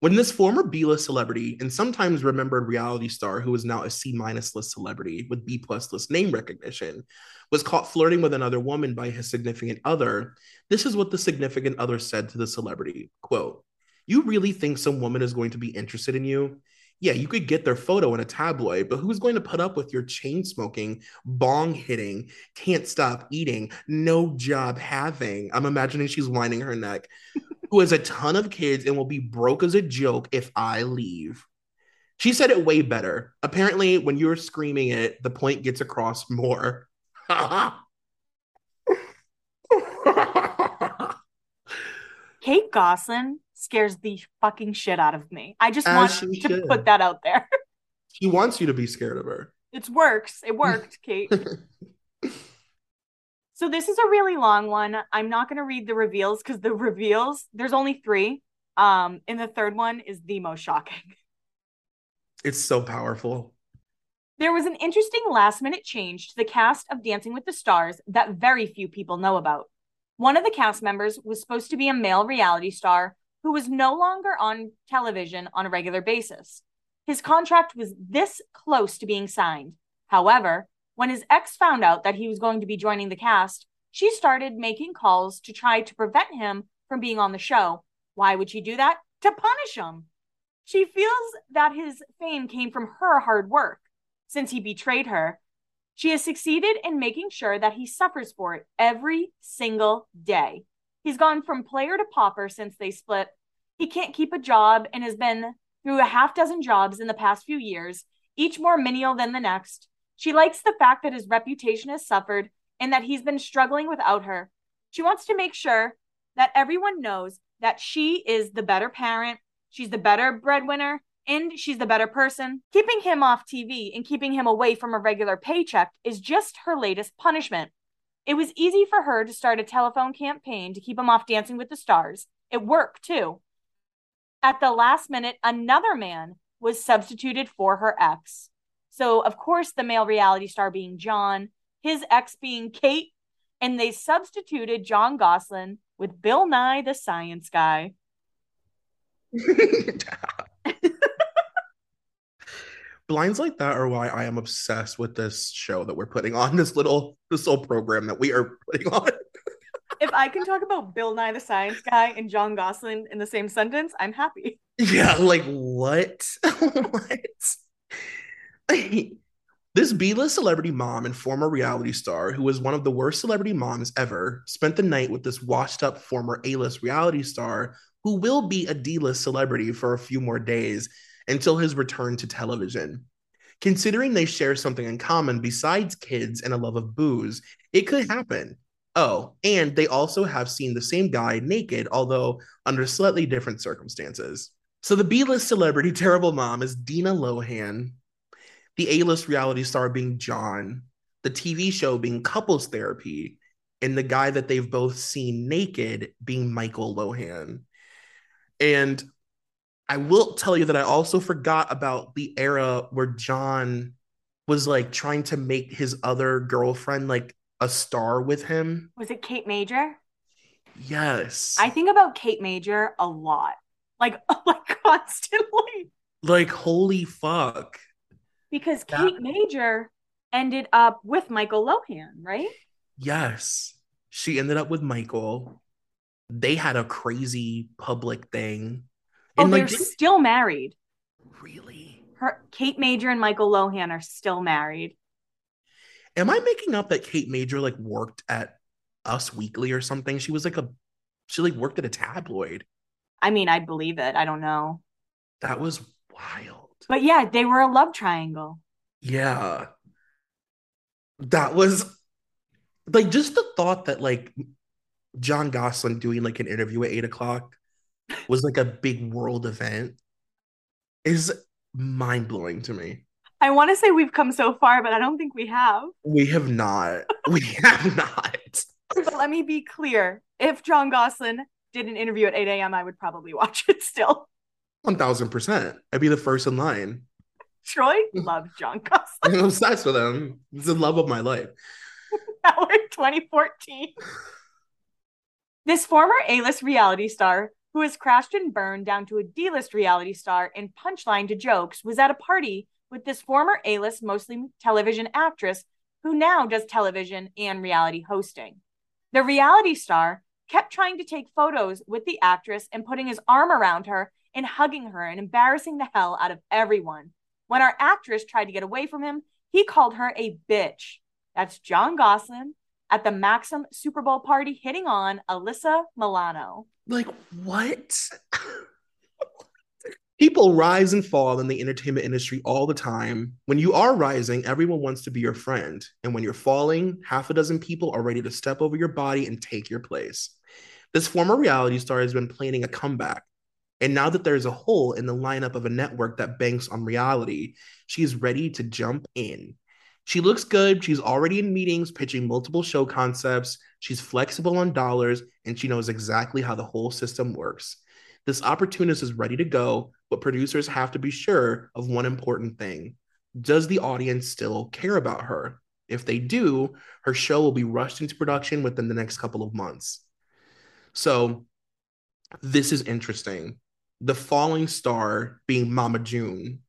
A: When this former B list celebrity and sometimes remembered reality star, who is now a C minus list celebrity with B plus list name recognition, was caught flirting with another woman by his significant other, this is what the significant other said to the celebrity quote, You really think some woman is going to be interested in you? yeah, you could get their photo in a tabloid, but who's going to put up with your chain smoking, bong hitting, can't stop eating, no job having? I'm imagining she's winding her neck, who has a ton of kids and will be broke as a joke if I leave. She said it way better. Apparently, when you're screaming it, the point gets across more. <laughs>
B: Kate Gosselin scares the fucking shit out of me. I just As want to should. put that out there.
A: She wants you to be scared of her.
B: It works. It worked, Kate. <laughs> so this is a really long one. I'm not going to read the reveals because the reveals there's only three. Um, and the third one is the most shocking.
A: It's so powerful.
B: There was an interesting last minute change to the cast of Dancing with the Stars that very few people know about. One of the cast members was supposed to be a male reality star who was no longer on television on a regular basis. His contract was this close to being signed. However, when his ex found out that he was going to be joining the cast, she started making calls to try to prevent him from being on the show. Why would she do that? To punish him. She feels that his fame came from her hard work. Since he betrayed her, she has succeeded in making sure that he suffers for it every single day. He's gone from player to pauper since they split. He can't keep a job and has been through a half dozen jobs in the past few years, each more menial than the next. She likes the fact that his reputation has suffered and that he's been struggling without her. She wants to make sure that everyone knows that she is the better parent, she's the better breadwinner, and she's the better person. Keeping him off TV and keeping him away from a regular paycheck is just her latest punishment. It was easy for her to start a telephone campaign to keep him off Dancing with the Stars. It worked too. At the last minute, another man was substituted for her ex. So, of course, the male reality star being Jon, his ex being Kate, and they substituted Jon Gosselin with Bill Nye the Science Guy. <laughs>
A: blinds like that are why I am obsessed with this show that we're putting on this little this little program that we are putting on. <laughs>
B: if I can talk about Bill Nye the Science Guy and Jon Gosselin in the same sentence, I'm happy.
A: Yeah, like what? <laughs> what? <laughs> this B-list celebrity mom and former reality star, who was one of the worst celebrity moms ever, spent the night with this washed-up former A-list reality star who will be a D-list celebrity for a few more days until his return to television. Considering they share something in common besides kids and a love of booze, it could happen. Oh, and they also have seen the same guy naked, although under slightly different circumstances. So the B-list celebrity, terrible mom, is Dina Lohan. The A-list reality star being Jon. The TV show being couples therapy, and the guy that they've both seen naked being Michael Lohan. And I will tell you that I also forgot about the era where Jon was like trying to make his other girlfriend like a star with him.
B: Was it Kate Major?
A: Yes.
B: I think about Kate Major a lot. Like <laughs> like constantly.
A: Like holy fuck.
B: Because Kate. Major ended up with Michael Lohan, right?
A: Yes. She ended up with Michael. They had a crazy public thing.
B: Oh, and they're like, still married.
A: Really?
B: Her Kate Major and Michael Lohan are still married.
A: Am I making up that Kate Major like worked at Us Weekly or something? She was like a she like worked at a tabloid.
B: I mean, I believe it. I don't know.
A: That was wild.
B: But yeah, they were a love triangle.
A: Yeah. That was like just the thought that like Jon Gosselin doing like an interview at eight o'clock was like a big world event is mind blowing to me.
B: I want to say we've come so far, but I don't think we have.
A: We have not. <laughs> we have not.
B: But let me be clear. If Jon Gosselin did an interview at 8 a.m., I would probably <laughs> watch it still.
A: 1000%. I'd be the first in line.
B: Troy <laughs> loves Jon Gosselin.
A: I'm obsessed with him. He's the love of my life. <laughs>
B: now we're 2014. This former A list reality star who has crashed and burned down to a D list reality star and punchline to jokes was at a party with this former A list, mostly television actress who now does television and reality hosting. The reality star kept trying to take photos with the actress and putting his arm around her and hugging her and embarrassing the hell out of everyone. When our actress tried to get away from him, he called her a bitch. That's Jon Gosselin at the Maxim Super Bowl party hitting on Alyssa Milano.
A: Like, what? <laughs> People rise and fall in the entertainment industry all the time. When you are rising, everyone wants to be your friend. And when you're falling, half a dozen people are ready to step over your body and take your place. This former reality star has been planning a comeback. And now that there's a hole in the lineup of a network that banks on reality, she's ready to jump in. She looks good. She's already in meetings pitching multiple show concepts. She's flexible on dollars and she knows exactly how the whole system works. This opportunist is ready to go, but producers have to be sure of one important thing. Does the audience still care about her? If they do, her show will be rushed into production within the next couple of months. So, this is interesting. The falling star being Mama June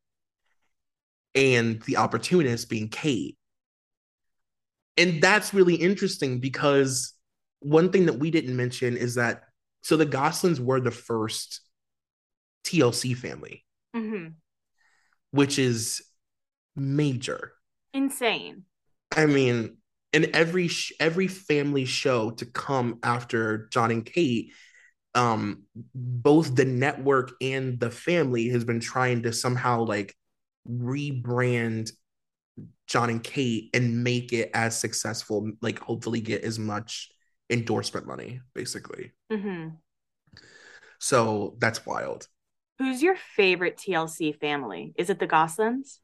A: and the opportunist being Kate. And that's really interesting because one thing that we didn't mention is that so the Gosselins were the first TLC family,
B: mm-hmm.
A: which is major,
B: insane.
A: I mean, in every sh- every family show to come after Jon and Kate, um, both the network and the family has been trying to somehow like rebrand Jon and Kate and make it as successful, like hopefully get as much endorsement money, basically.
B: Mm-hmm.
A: So that's wild.
B: Who's your favorite TLC family? Is it the Gosselins?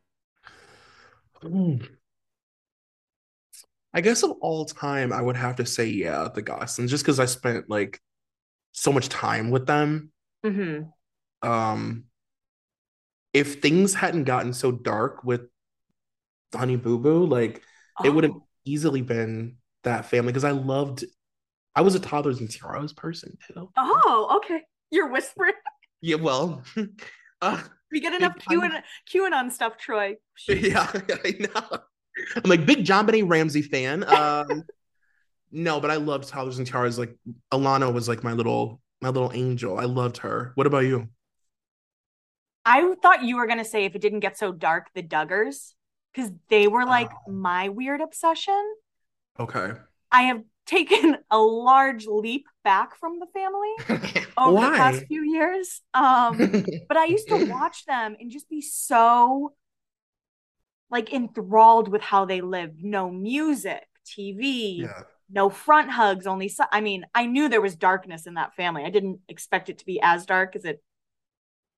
A: I guess of all time, I would have to say, yeah, the Gosselins, just because I spent like so much time with them.
B: Mm-hmm.
A: Um, if things hadn't gotten so dark with Honey Boo Boo, like oh. it would have easily been that family because I loved. I was a toddlers and tiaras person too.
B: Oh, okay. You're whispering. <laughs>
A: Yeah, well, <laughs>
B: uh, we get enough QAnon, QAnon stuff, Troy. <laughs>
A: Yeah, I know. I'm like big JonBenét Ramsey fan. Um, no, but I loved toddlers and tiaras. Like Alana was like my little my little angel. I loved her. What about you?
B: I thought you were gonna say if it didn't get so dark, the Duggars, because they were like oh. my weird obsession.
A: Okay.
B: I have taken <laughs> a large leap back from the family <laughs> over the past few years. Um, <laughs> but I used to watch them and just be so like enthralled with how they lived. No music, TV, yeah. No front hugs, only. So- I mean, I knew there was darkness in that family. I didn't expect it to be as dark as it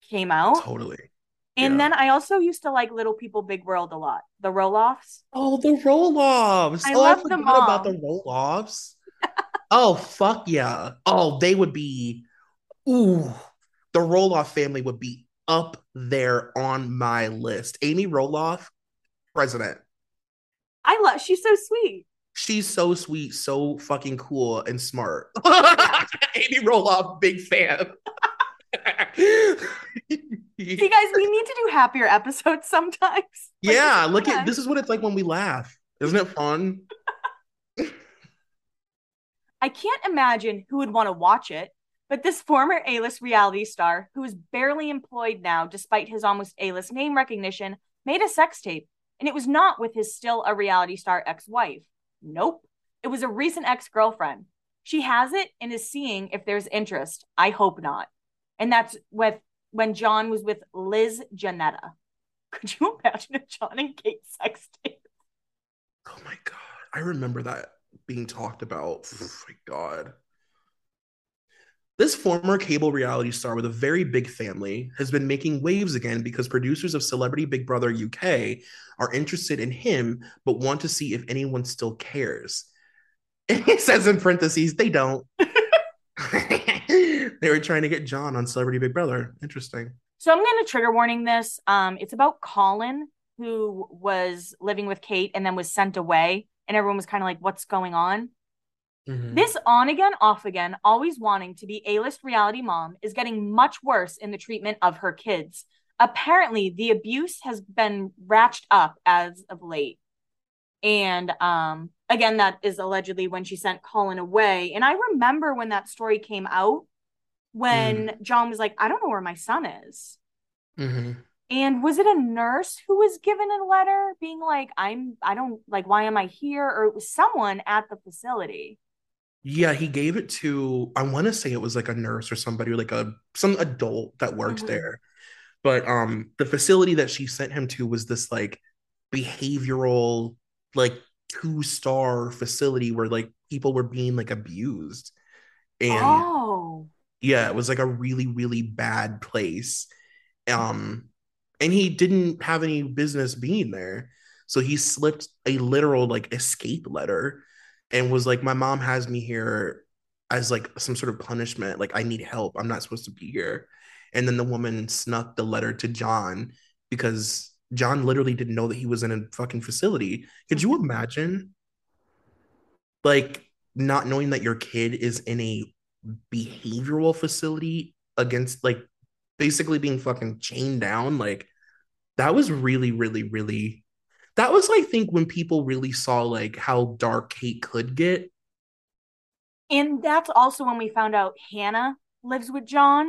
B: came out.
A: Totally.
B: And yeah. then I also used to like Little People Big World a lot. The Roloffs.
A: Oh, the Roloffs.
B: I
A: oh,
B: love I them all.
A: about the Roloffs. oh, fuck yeah. Oh, they would be ooh. The Roloff family would be up there on my list. Amy Roloff, president.
B: I love she's so sweet.
A: She's so sweet, so fucking cool and smart. <laughs> Amy Roloff, big fan. <laughs>
B: See, guys, we need to do happier episodes sometimes. <laughs>
A: Like, yeah, look at this is what it's like when we laugh. Isn't it fun?
B: I can't imagine who would want to watch it, but this former A list reality star, who is barely employed now despite his almost A list name recognition, made a sex tape, and it was not with his still a reality star ex wife. Nope. It was a recent ex girlfriend. She has it and is seeing if there's interest. I hope not. And that's with when Jon was with Liz Jannetta. <laughs> Could you imagine Jon and Kate sex tape?
A: Oh my god. I remember that being talked about. Oh my god. This former cable reality star with a very big family has been making waves again because producers of Celebrity Big Brother UK are interested in him but want to see if anyone still cares. And <laughs> he says in parentheses, they don't. <laughs> they were trying to get Jon on Celebrity Big Brother. Interesting.
B: So I'm going to trigger warning this. Um, it's about Collin who was living with Kate and then was sent away, and everyone was kind of like, "What's going on?" Mm-hmm. This on again, off again, always wanting to be A list reality mom is getting much worse in the treatment of her kids. Apparently, the abuse has been ratcheted up as of late. And um, again, that is allegedly when she sent Collin away. And I remember when that story came out, when mm. Jon was like, I don't know where my son is. Mm-hmm. And was it a nurse who was given a letter being like, I'm, I don't like, why am I here? Or it was someone at the facility.
A: Yeah, he gave it to I want to say it was like a nurse or somebody like a some adult that worked mm-hmm. there. But um the facility that she sent him to was this like behavioral like two-star facility where like people were being like abused. And oh. yeah, it was like a really really bad place. Um and he didn't have any business being there. So he slipped a literal like escape letter and was like, My mom has me here as like some sort of punishment. Like, I need help. I'm not supposed to be here. And then the woman snuck the letter to Jon because Jon literally didn't know that he was in a fucking facility. Could you imagine? Like, not knowing that your kid is in a behavioral facility against like basically being fucking chained down like that was really really really that was I think when people really saw like how dark Kate could get.
B: And that's also when we found out Hannah lives with Jon.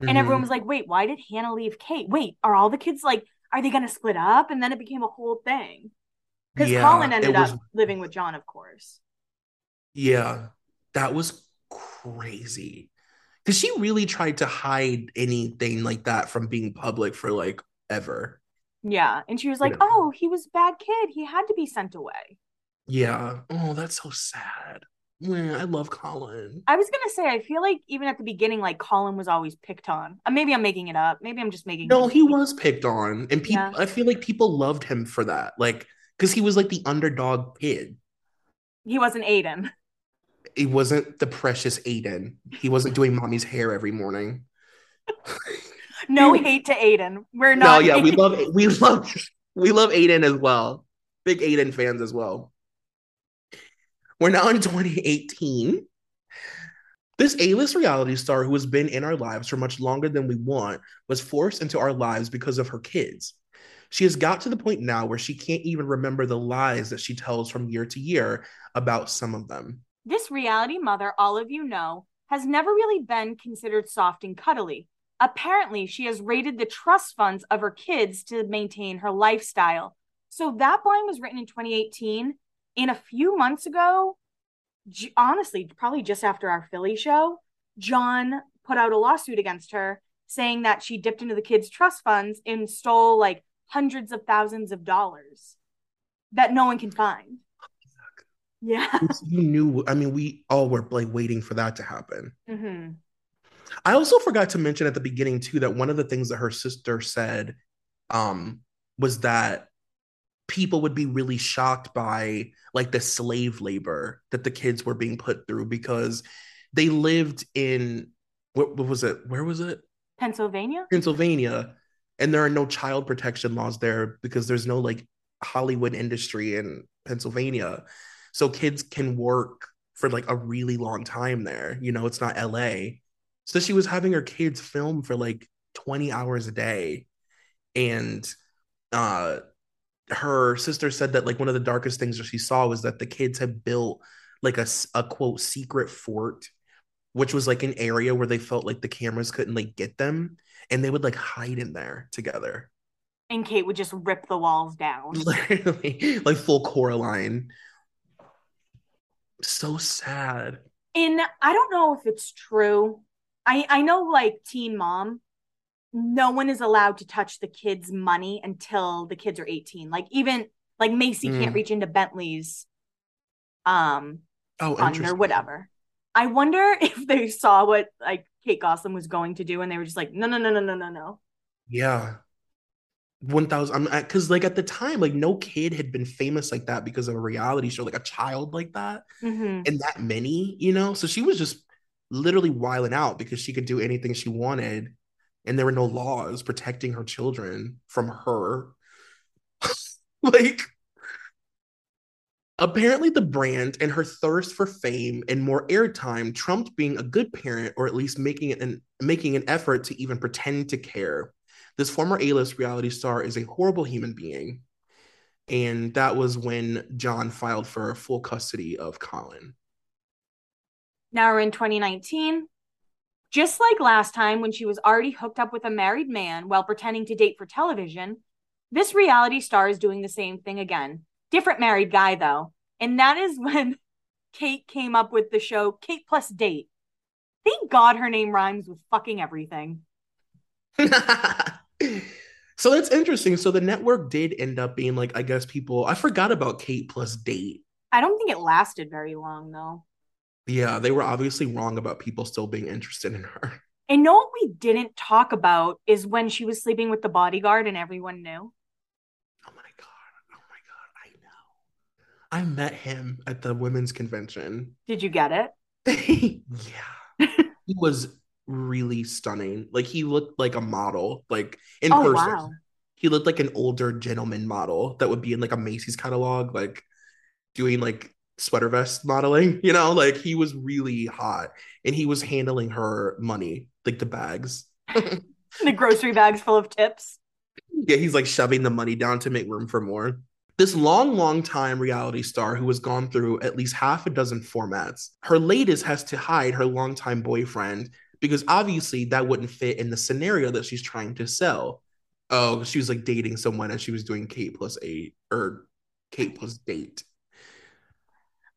B: And mm-hmm. everyone was like, wait, why did Hannah leave Kate? Wait, are all the kids like, are they going to split up? And then it became a whole thing. Because yeah, Collin ended was... up living with Jon, of course.
A: Yeah, that was crazy. Because she really tried to hide anything like that from being public for like ever.
B: Yeah. And she was like, Oh, he was a bad kid. He had to be sent away.
A: Yeah. Oh, that's so sad. Man, I love Collin.
B: I was gonna say, I feel like even at the beginning, like Collin was always picked on. Uh, maybe I'm making it up. Maybe I'm just making.
A: No, he was picked on, and people. Yeah. I feel like people loved him for that, like because he was like the underdog kid.
B: He wasn't Aaden.
A: He wasn't the precious Aaden. He wasn't doing mommy's hair every morning. <laughs>
B: no hate to Aaden. We're not. No,
A: yeah, we love we love we love Aaden as well. Big Aaden fans as well. We're now in 2018. This A-list reality star who has been in our lives for much longer than we want was forced into our lives because of her kids. She has got to the point now where she can't even remember the lies that she tells from year to year about some of them.
B: This reality mother, all of you know, has never really been considered soft and cuddly. Apparently, she has raided the trust funds of her kids to maintain her lifestyle. So that blind was written in 2018. In a few months ago, honestly, probably just after our Philly show, Jon put out a lawsuit against her saying that she dipped into the kids' trust funds and stole like hundreds of thousands of dollars that no one can find. Yeah.
A: You knew, I mean, we all were like waiting for that to happen. Mm-hmm. I also forgot to mention at the beginning too that one of the things that her sister said um, was that people would be really shocked by like the slave labor that the kids were being put through because they lived in what, what was it? Where was it?
B: Pennsylvania.
A: Pennsylvania, and there are no child protection laws there because there's no like Hollywood industry in Pennsylvania, so kids can work for like a really long time there. You know, it's not LA. So she was having her kids film for like 20 hours a day. And uh her sister said that like one of the darkest things that she saw was that the kids had built like a, a quote secret fort which was like an area where they felt like the cameras couldn't like get them. And they would like hide in there together.
B: And kate would just rip the walls down. <laughs>
A: Literally like full coraline. So sad.
B: And i don't know if it's true i i know like teen mom no one is allowed to touch the kids' money until the kids are 18. Like even like Maci mm. can't reach into Bentley's um
A: oh, fund
B: or whatever. I wonder <laughs> if they saw what like Kate Gosselin was going to do and they were just like, no, no, no, no, no, no, no.
A: Yeah. 1000 I'm because like at the time like no kid had been famous like that because of a reality show like a child like that
B: mm-hmm.
A: and that many you know so she was just literally wiling out because she could do anything she wanted and there were no laws protecting her children from her. <laughs> like, apparently, the brand and her thirst for fame and more airtime trumped being a good parent, or at least making it an making an effort to even pretend to care. This former A-list reality star is a horrible human being, and that was when Jon filed for full custody of Collin.
B: Now we're in 2019. Just like last time when she was already hooked up with a married man while pretending to date for television, this reality star is doing the same thing again. Different married guy, though. And that is when <laughs> Kate came up with the show Kate Plus Date. Thank God her name rhymes with fucking everything. <laughs>
A: so that's interesting. So the network did end up being like, I guess people, I forgot about Kate Plus Date.
B: I don't think it lasted very long, though.
A: Yeah, they were obviously wrong about people still being interested in her. <laughs>
B: And know what we didn't talk about is when she was sleeping with the bodyguard and everyone knew.
A: Oh my god! Oh my god! I know. I met him at the women's convention.
B: Did you get it? <laughs>
A: yeah, <laughs> he was really stunning. Like he looked like a model, like in
B: oh,
A: person.
B: Wow.
A: He looked like an older gentleman model that would be in like a Macy's catalog, like doing like sweater vest modeling, you know, like he was really hot and he was handling her money, like the bags. <laughs>
B: the grocery bags full of tips.
A: Yeah, he's like shoving the money down to make room for more. This long, long time reality star who has gone through at least half a dozen formats, her latest has to hide her longtime boyfriend because obviously that wouldn't fit in the scenario that she's trying to sell. Oh, she was like dating someone and she was doing Kate plus eight or Kate plus date.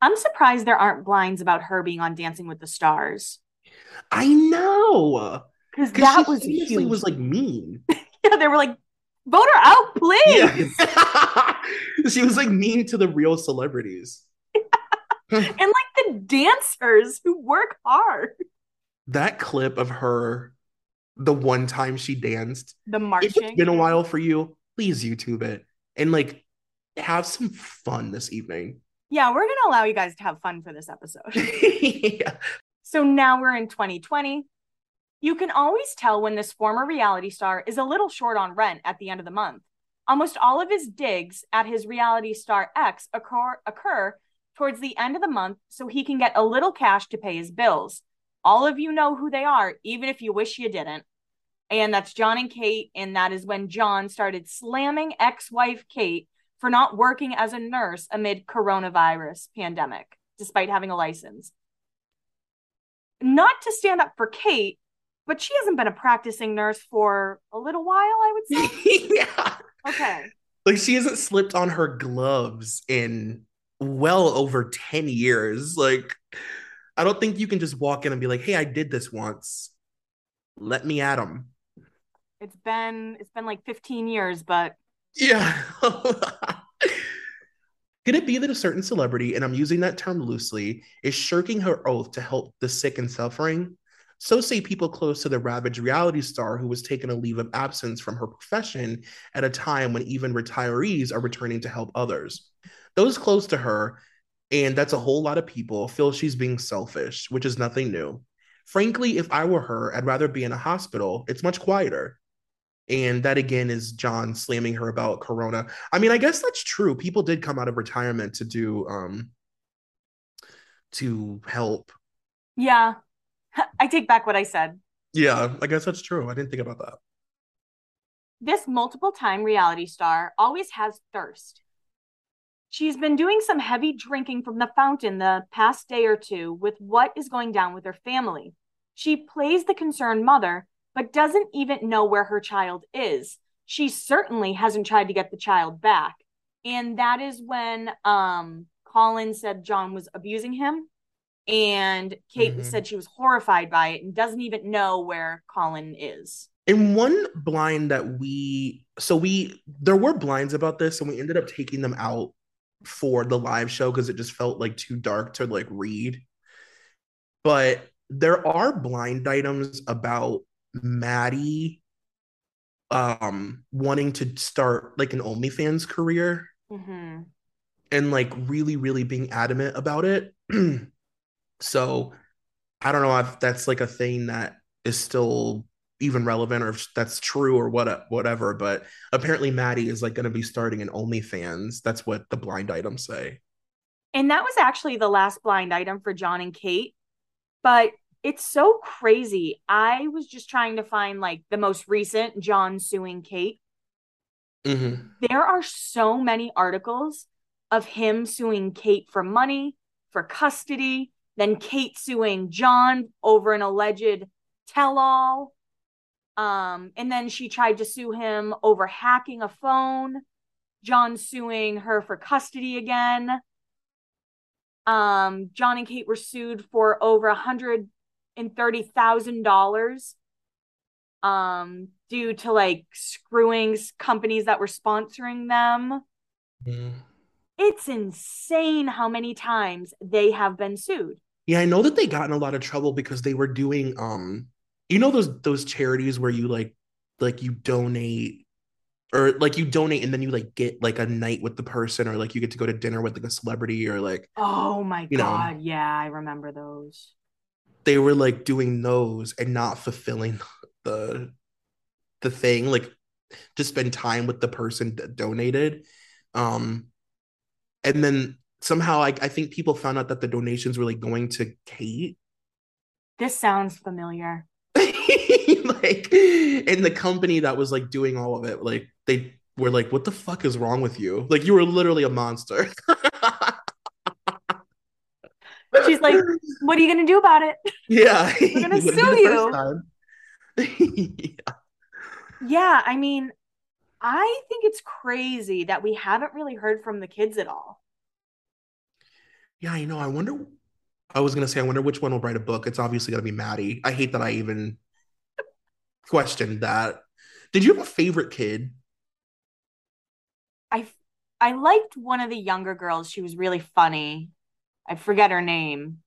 B: I'm surprised there aren't blinds about her being on Dancing with the Stars.
A: I know.
B: Because that was
A: seriously was like mean. <laughs>
B: yeah, they were like, vote her out, please.
A: Yeah. <laughs> she was like mean to the real celebrities. <laughs>
B: and like the dancers who work hard.
A: That clip of her, the one time she danced,
B: the marching.
A: It's been a while for you, please YouTube it and like have some fun this evening.
B: Yeah, we're going to allow you guys to have fun for this episode. <laughs> yeah. So now we're in 2020. You can always tell when this former reality star is a little short on rent at the end of the month. Almost all of his digs at his reality star ex occur, occur towards the end of the month so he can get a little cash to pay his bills. All of you know who they are, even if you wish you didn't. And that's Jon and Kate. And that is when Jon started slamming ex wife Kate for not working as a nurse amid coronavirus pandemic despite having a license. Not to stand up for Kate, but she hasn't been a practicing nurse for a little while, I would say. <laughs>
A: yeah.
B: Okay.
A: Like she hasn't slipped on her gloves in well over 10 years. Like I don't think you can just walk in and be like, "Hey, I did this once. Let me at them."
B: It's been it's been like 15 years, but
A: yeah. Could it be that a certain celebrity, and I'm using that term loosely, is shirking her oath to help the sick and suffering? So say people close to the ravaged reality star who was taking a leave of absence from her profession at a time when even retirees are returning to help others. Those close to her, and that's a whole lot of people, feel she's being selfish, which is nothing new. Frankly, if I were her, I'd rather be in a hospital. It's much quieter. And that again is Jon slamming her about Corona. I mean, I guess that's true. People did come out of retirement to do um to help.
B: Yeah. <laughs> I take back what I said.
A: Yeah, I guess that's true. I didn't think about that.
B: This multiple time reality star always has thirst. She's been doing some heavy drinking from the fountain the past day or two with what is going down with her family. She plays the concerned mother, but doesn't even know where her child is. She certainly hasn't tried to get the child back. And that is when um, Collin said Jon was abusing him. And Kate mm-hmm. said she was horrified by it and doesn't even know where Collin is.
A: In one blind that we, so we, there were blinds about this and we ended up taking them out for the live show because it just felt like too dark to like read. But there are blind items about Maddie um wanting to start like an OnlyFans career. Mm-hmm. And like really, really being adamant about it. <clears throat> So I don't know if that's like a thing that is still even relevant or if that's true or what whatever. But apparently Maddie is like going to be starting an OnlyFans. That's what the blind items say.
B: And that was actually the last blind item for Jon and Kate. But it's so crazy. I was just trying to find like the most recent Jon suing Kate. Mm-hmm. There are so many articles of him suing Kate for money, for custody, then Kate suing Jon over an alleged tell all. Um, and then she tried to sue him over hacking a phone. Jon suing her for custody again. Um, Jon and Kate were sued for over a hundred and thirty thousand dollars um due to like screwing companies that were sponsoring them. Mm. It's insane how many times they have been sued.
A: Yeah, I know that they got in a lot of trouble because they were doing um you know those those charities where you like like you donate or like you donate and then you like get like a night with the person or like you get to go to dinner with like a celebrity or like
B: oh my god know, yeah i remember those
A: they were like doing those and not fulfilling the the thing like to spend time with the person that donated um and then somehow I, I think people found out that the donations were like going to Kate.
B: This sounds familiar. <laughs>
A: like in the company that was like doing all of it, like they were like, "What the fuck is wrong with you? Like you were literally a monster." <laughs>
B: She's like, "What are you gonna do about it?"
A: Yeah, <laughs>
B: we're gonna <laughs> sue you. <laughs> yeah. yeah, I mean, I think it's crazy that we haven't really heard from the kids at all.
A: Yeah, you know. I wonder. I was gonna say, I wonder which one will write a book. It's obviously gonna be Maddie. I hate that I even questioned that. Did you have a favorite kid?
B: I I liked one of the younger girls. She was really funny. I forget her name.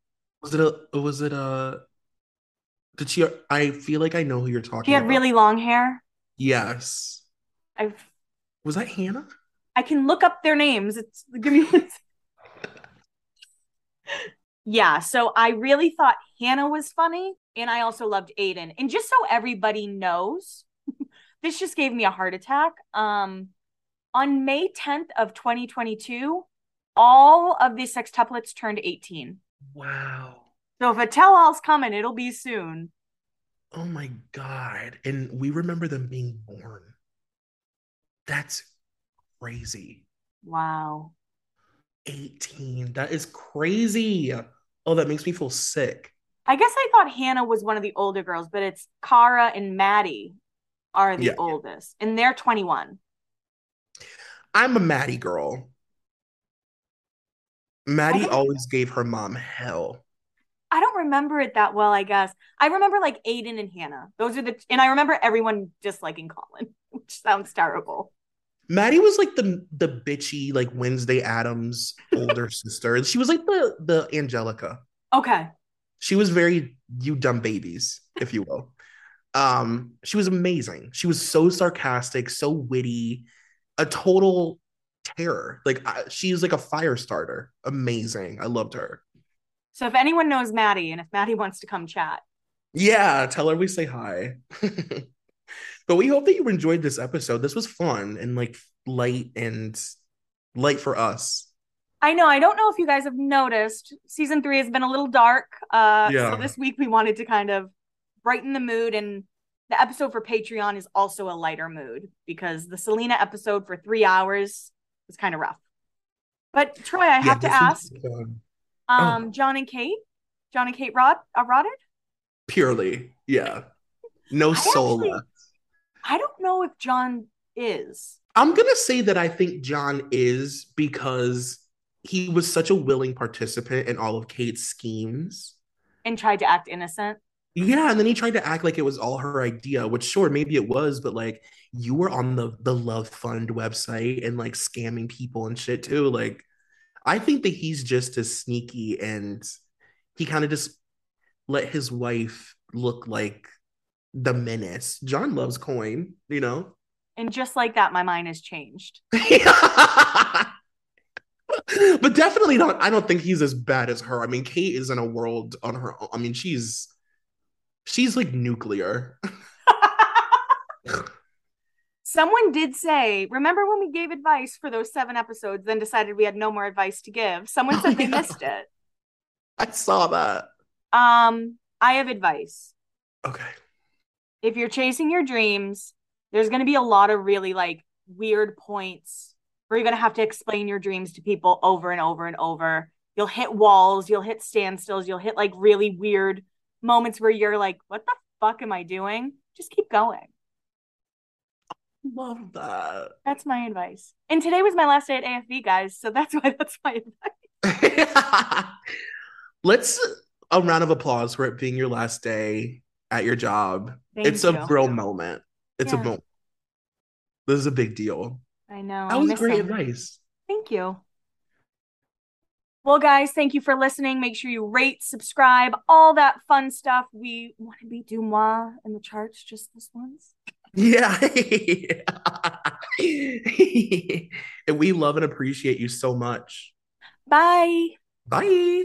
A: Was it a? Was it a? Did she? I feel like I know who you're talking.
B: She had
A: about.
B: really long hair.
A: Yes.
B: I.
A: Was that Hannah?
B: I can look up their names. It's give me one yeah, so I really thought Hannah was funny, and I also loved Aaden. And just so everybody knows, <laughs> this just gave me a heart attack. Um, on May 10th of 2022, all of the sextuplets turned 18.
A: Wow.
B: So if a tell-all's coming, it'll be soon.
A: Oh my god. And we remember them being born. That's crazy.
B: Wow.
A: 18. That is crazy. Oh, that makes me feel sick.
B: I guess I thought Hannah was one of the older girls, but it's Cara and Maddie are the yeah. oldest, and they're 21.
A: I'm a Maddie girl. Maddie always gave her mom hell.
B: I don't remember it that well, I guess. I remember like Aaden and Hannah. Those are the, and I remember everyone disliking Collin, <laughs> which sounds terrible.
A: Maddie was like the the bitchy like Wednesday Addams <laughs> older sister. She was like the the Angelica.
B: Okay.
A: She was very you dumb babies, if you will. Um, she was amazing. She was so sarcastic, so witty, a total terror. Like I, she's like a fire starter. Amazing. I loved her.
B: So if anyone knows Maddie and if Maddie wants to come chat,
A: yeah, tell her we say hi. <laughs> but we hope that you enjoyed this episode. This was fun and like light and light for us.
B: I know. I don't know if you guys have noticed. Season three has been a little dark. Uh, yeah. So this week we wanted to kind of brighten the mood, and the episode for Patreon is also a lighter mood because the Selena episode for three hours was kind of rough. But Troy, I have yeah, to ask, um, oh. Jon and Kate, Jon and Kate Rod, uh, rotted.
A: Purely, yeah, no soul actually, left.
B: I don't know if Jon is.
A: I'm gonna say that I think Jon is because he was such a willing participant in all of Kate's schemes
B: and tried to act innocent.
A: Yeah, and then he tried to act like it was all her idea, which sure maybe it was, but like you were on the the Love Fund website and like scamming people and shit too. Like I think that he's just as sneaky and he kind of just let his wife look like the menace. Jon loves coin, you know?
B: And just like that, my mind has changed. <laughs>
A: but definitely not. I don't think he's as bad as her. I mean, Kate is in a world on her own. I mean, she's she's like nuclear. <laughs>
B: Someone did say, remember when we gave advice for those seven episodes, then decided we had no more advice to give? Someone said oh, they missed it.
A: I saw that.
B: Um, I have advice.
A: Okay.
B: If you're chasing your dreams, there's going to be a lot of really like weird points where you're going to have to explain your dreams to people over and over and over. You'll hit walls, you'll hit standstills, you'll hit like really weird moments where you're like, what the fuck am I doing? Just keep going.
A: Love that.
B: That's my advice. And today was my last day at AFV, guys. So that's why <laughs> that's my advice. <laughs>
A: Let's a round of applause for it being your last day at your job. Thank it's you. a real moment. It's yeah. a moment. This is a big deal.
B: I know.
A: That was great him. advice.
B: Thank you. Well, guys, thank you for listening. Make sure you rate, subscribe, all that fun stuff. We want to be Dumois in the charts just this once.
A: Yeah. <laughs> and we love and appreciate you so much.
B: Bye.
A: Bye.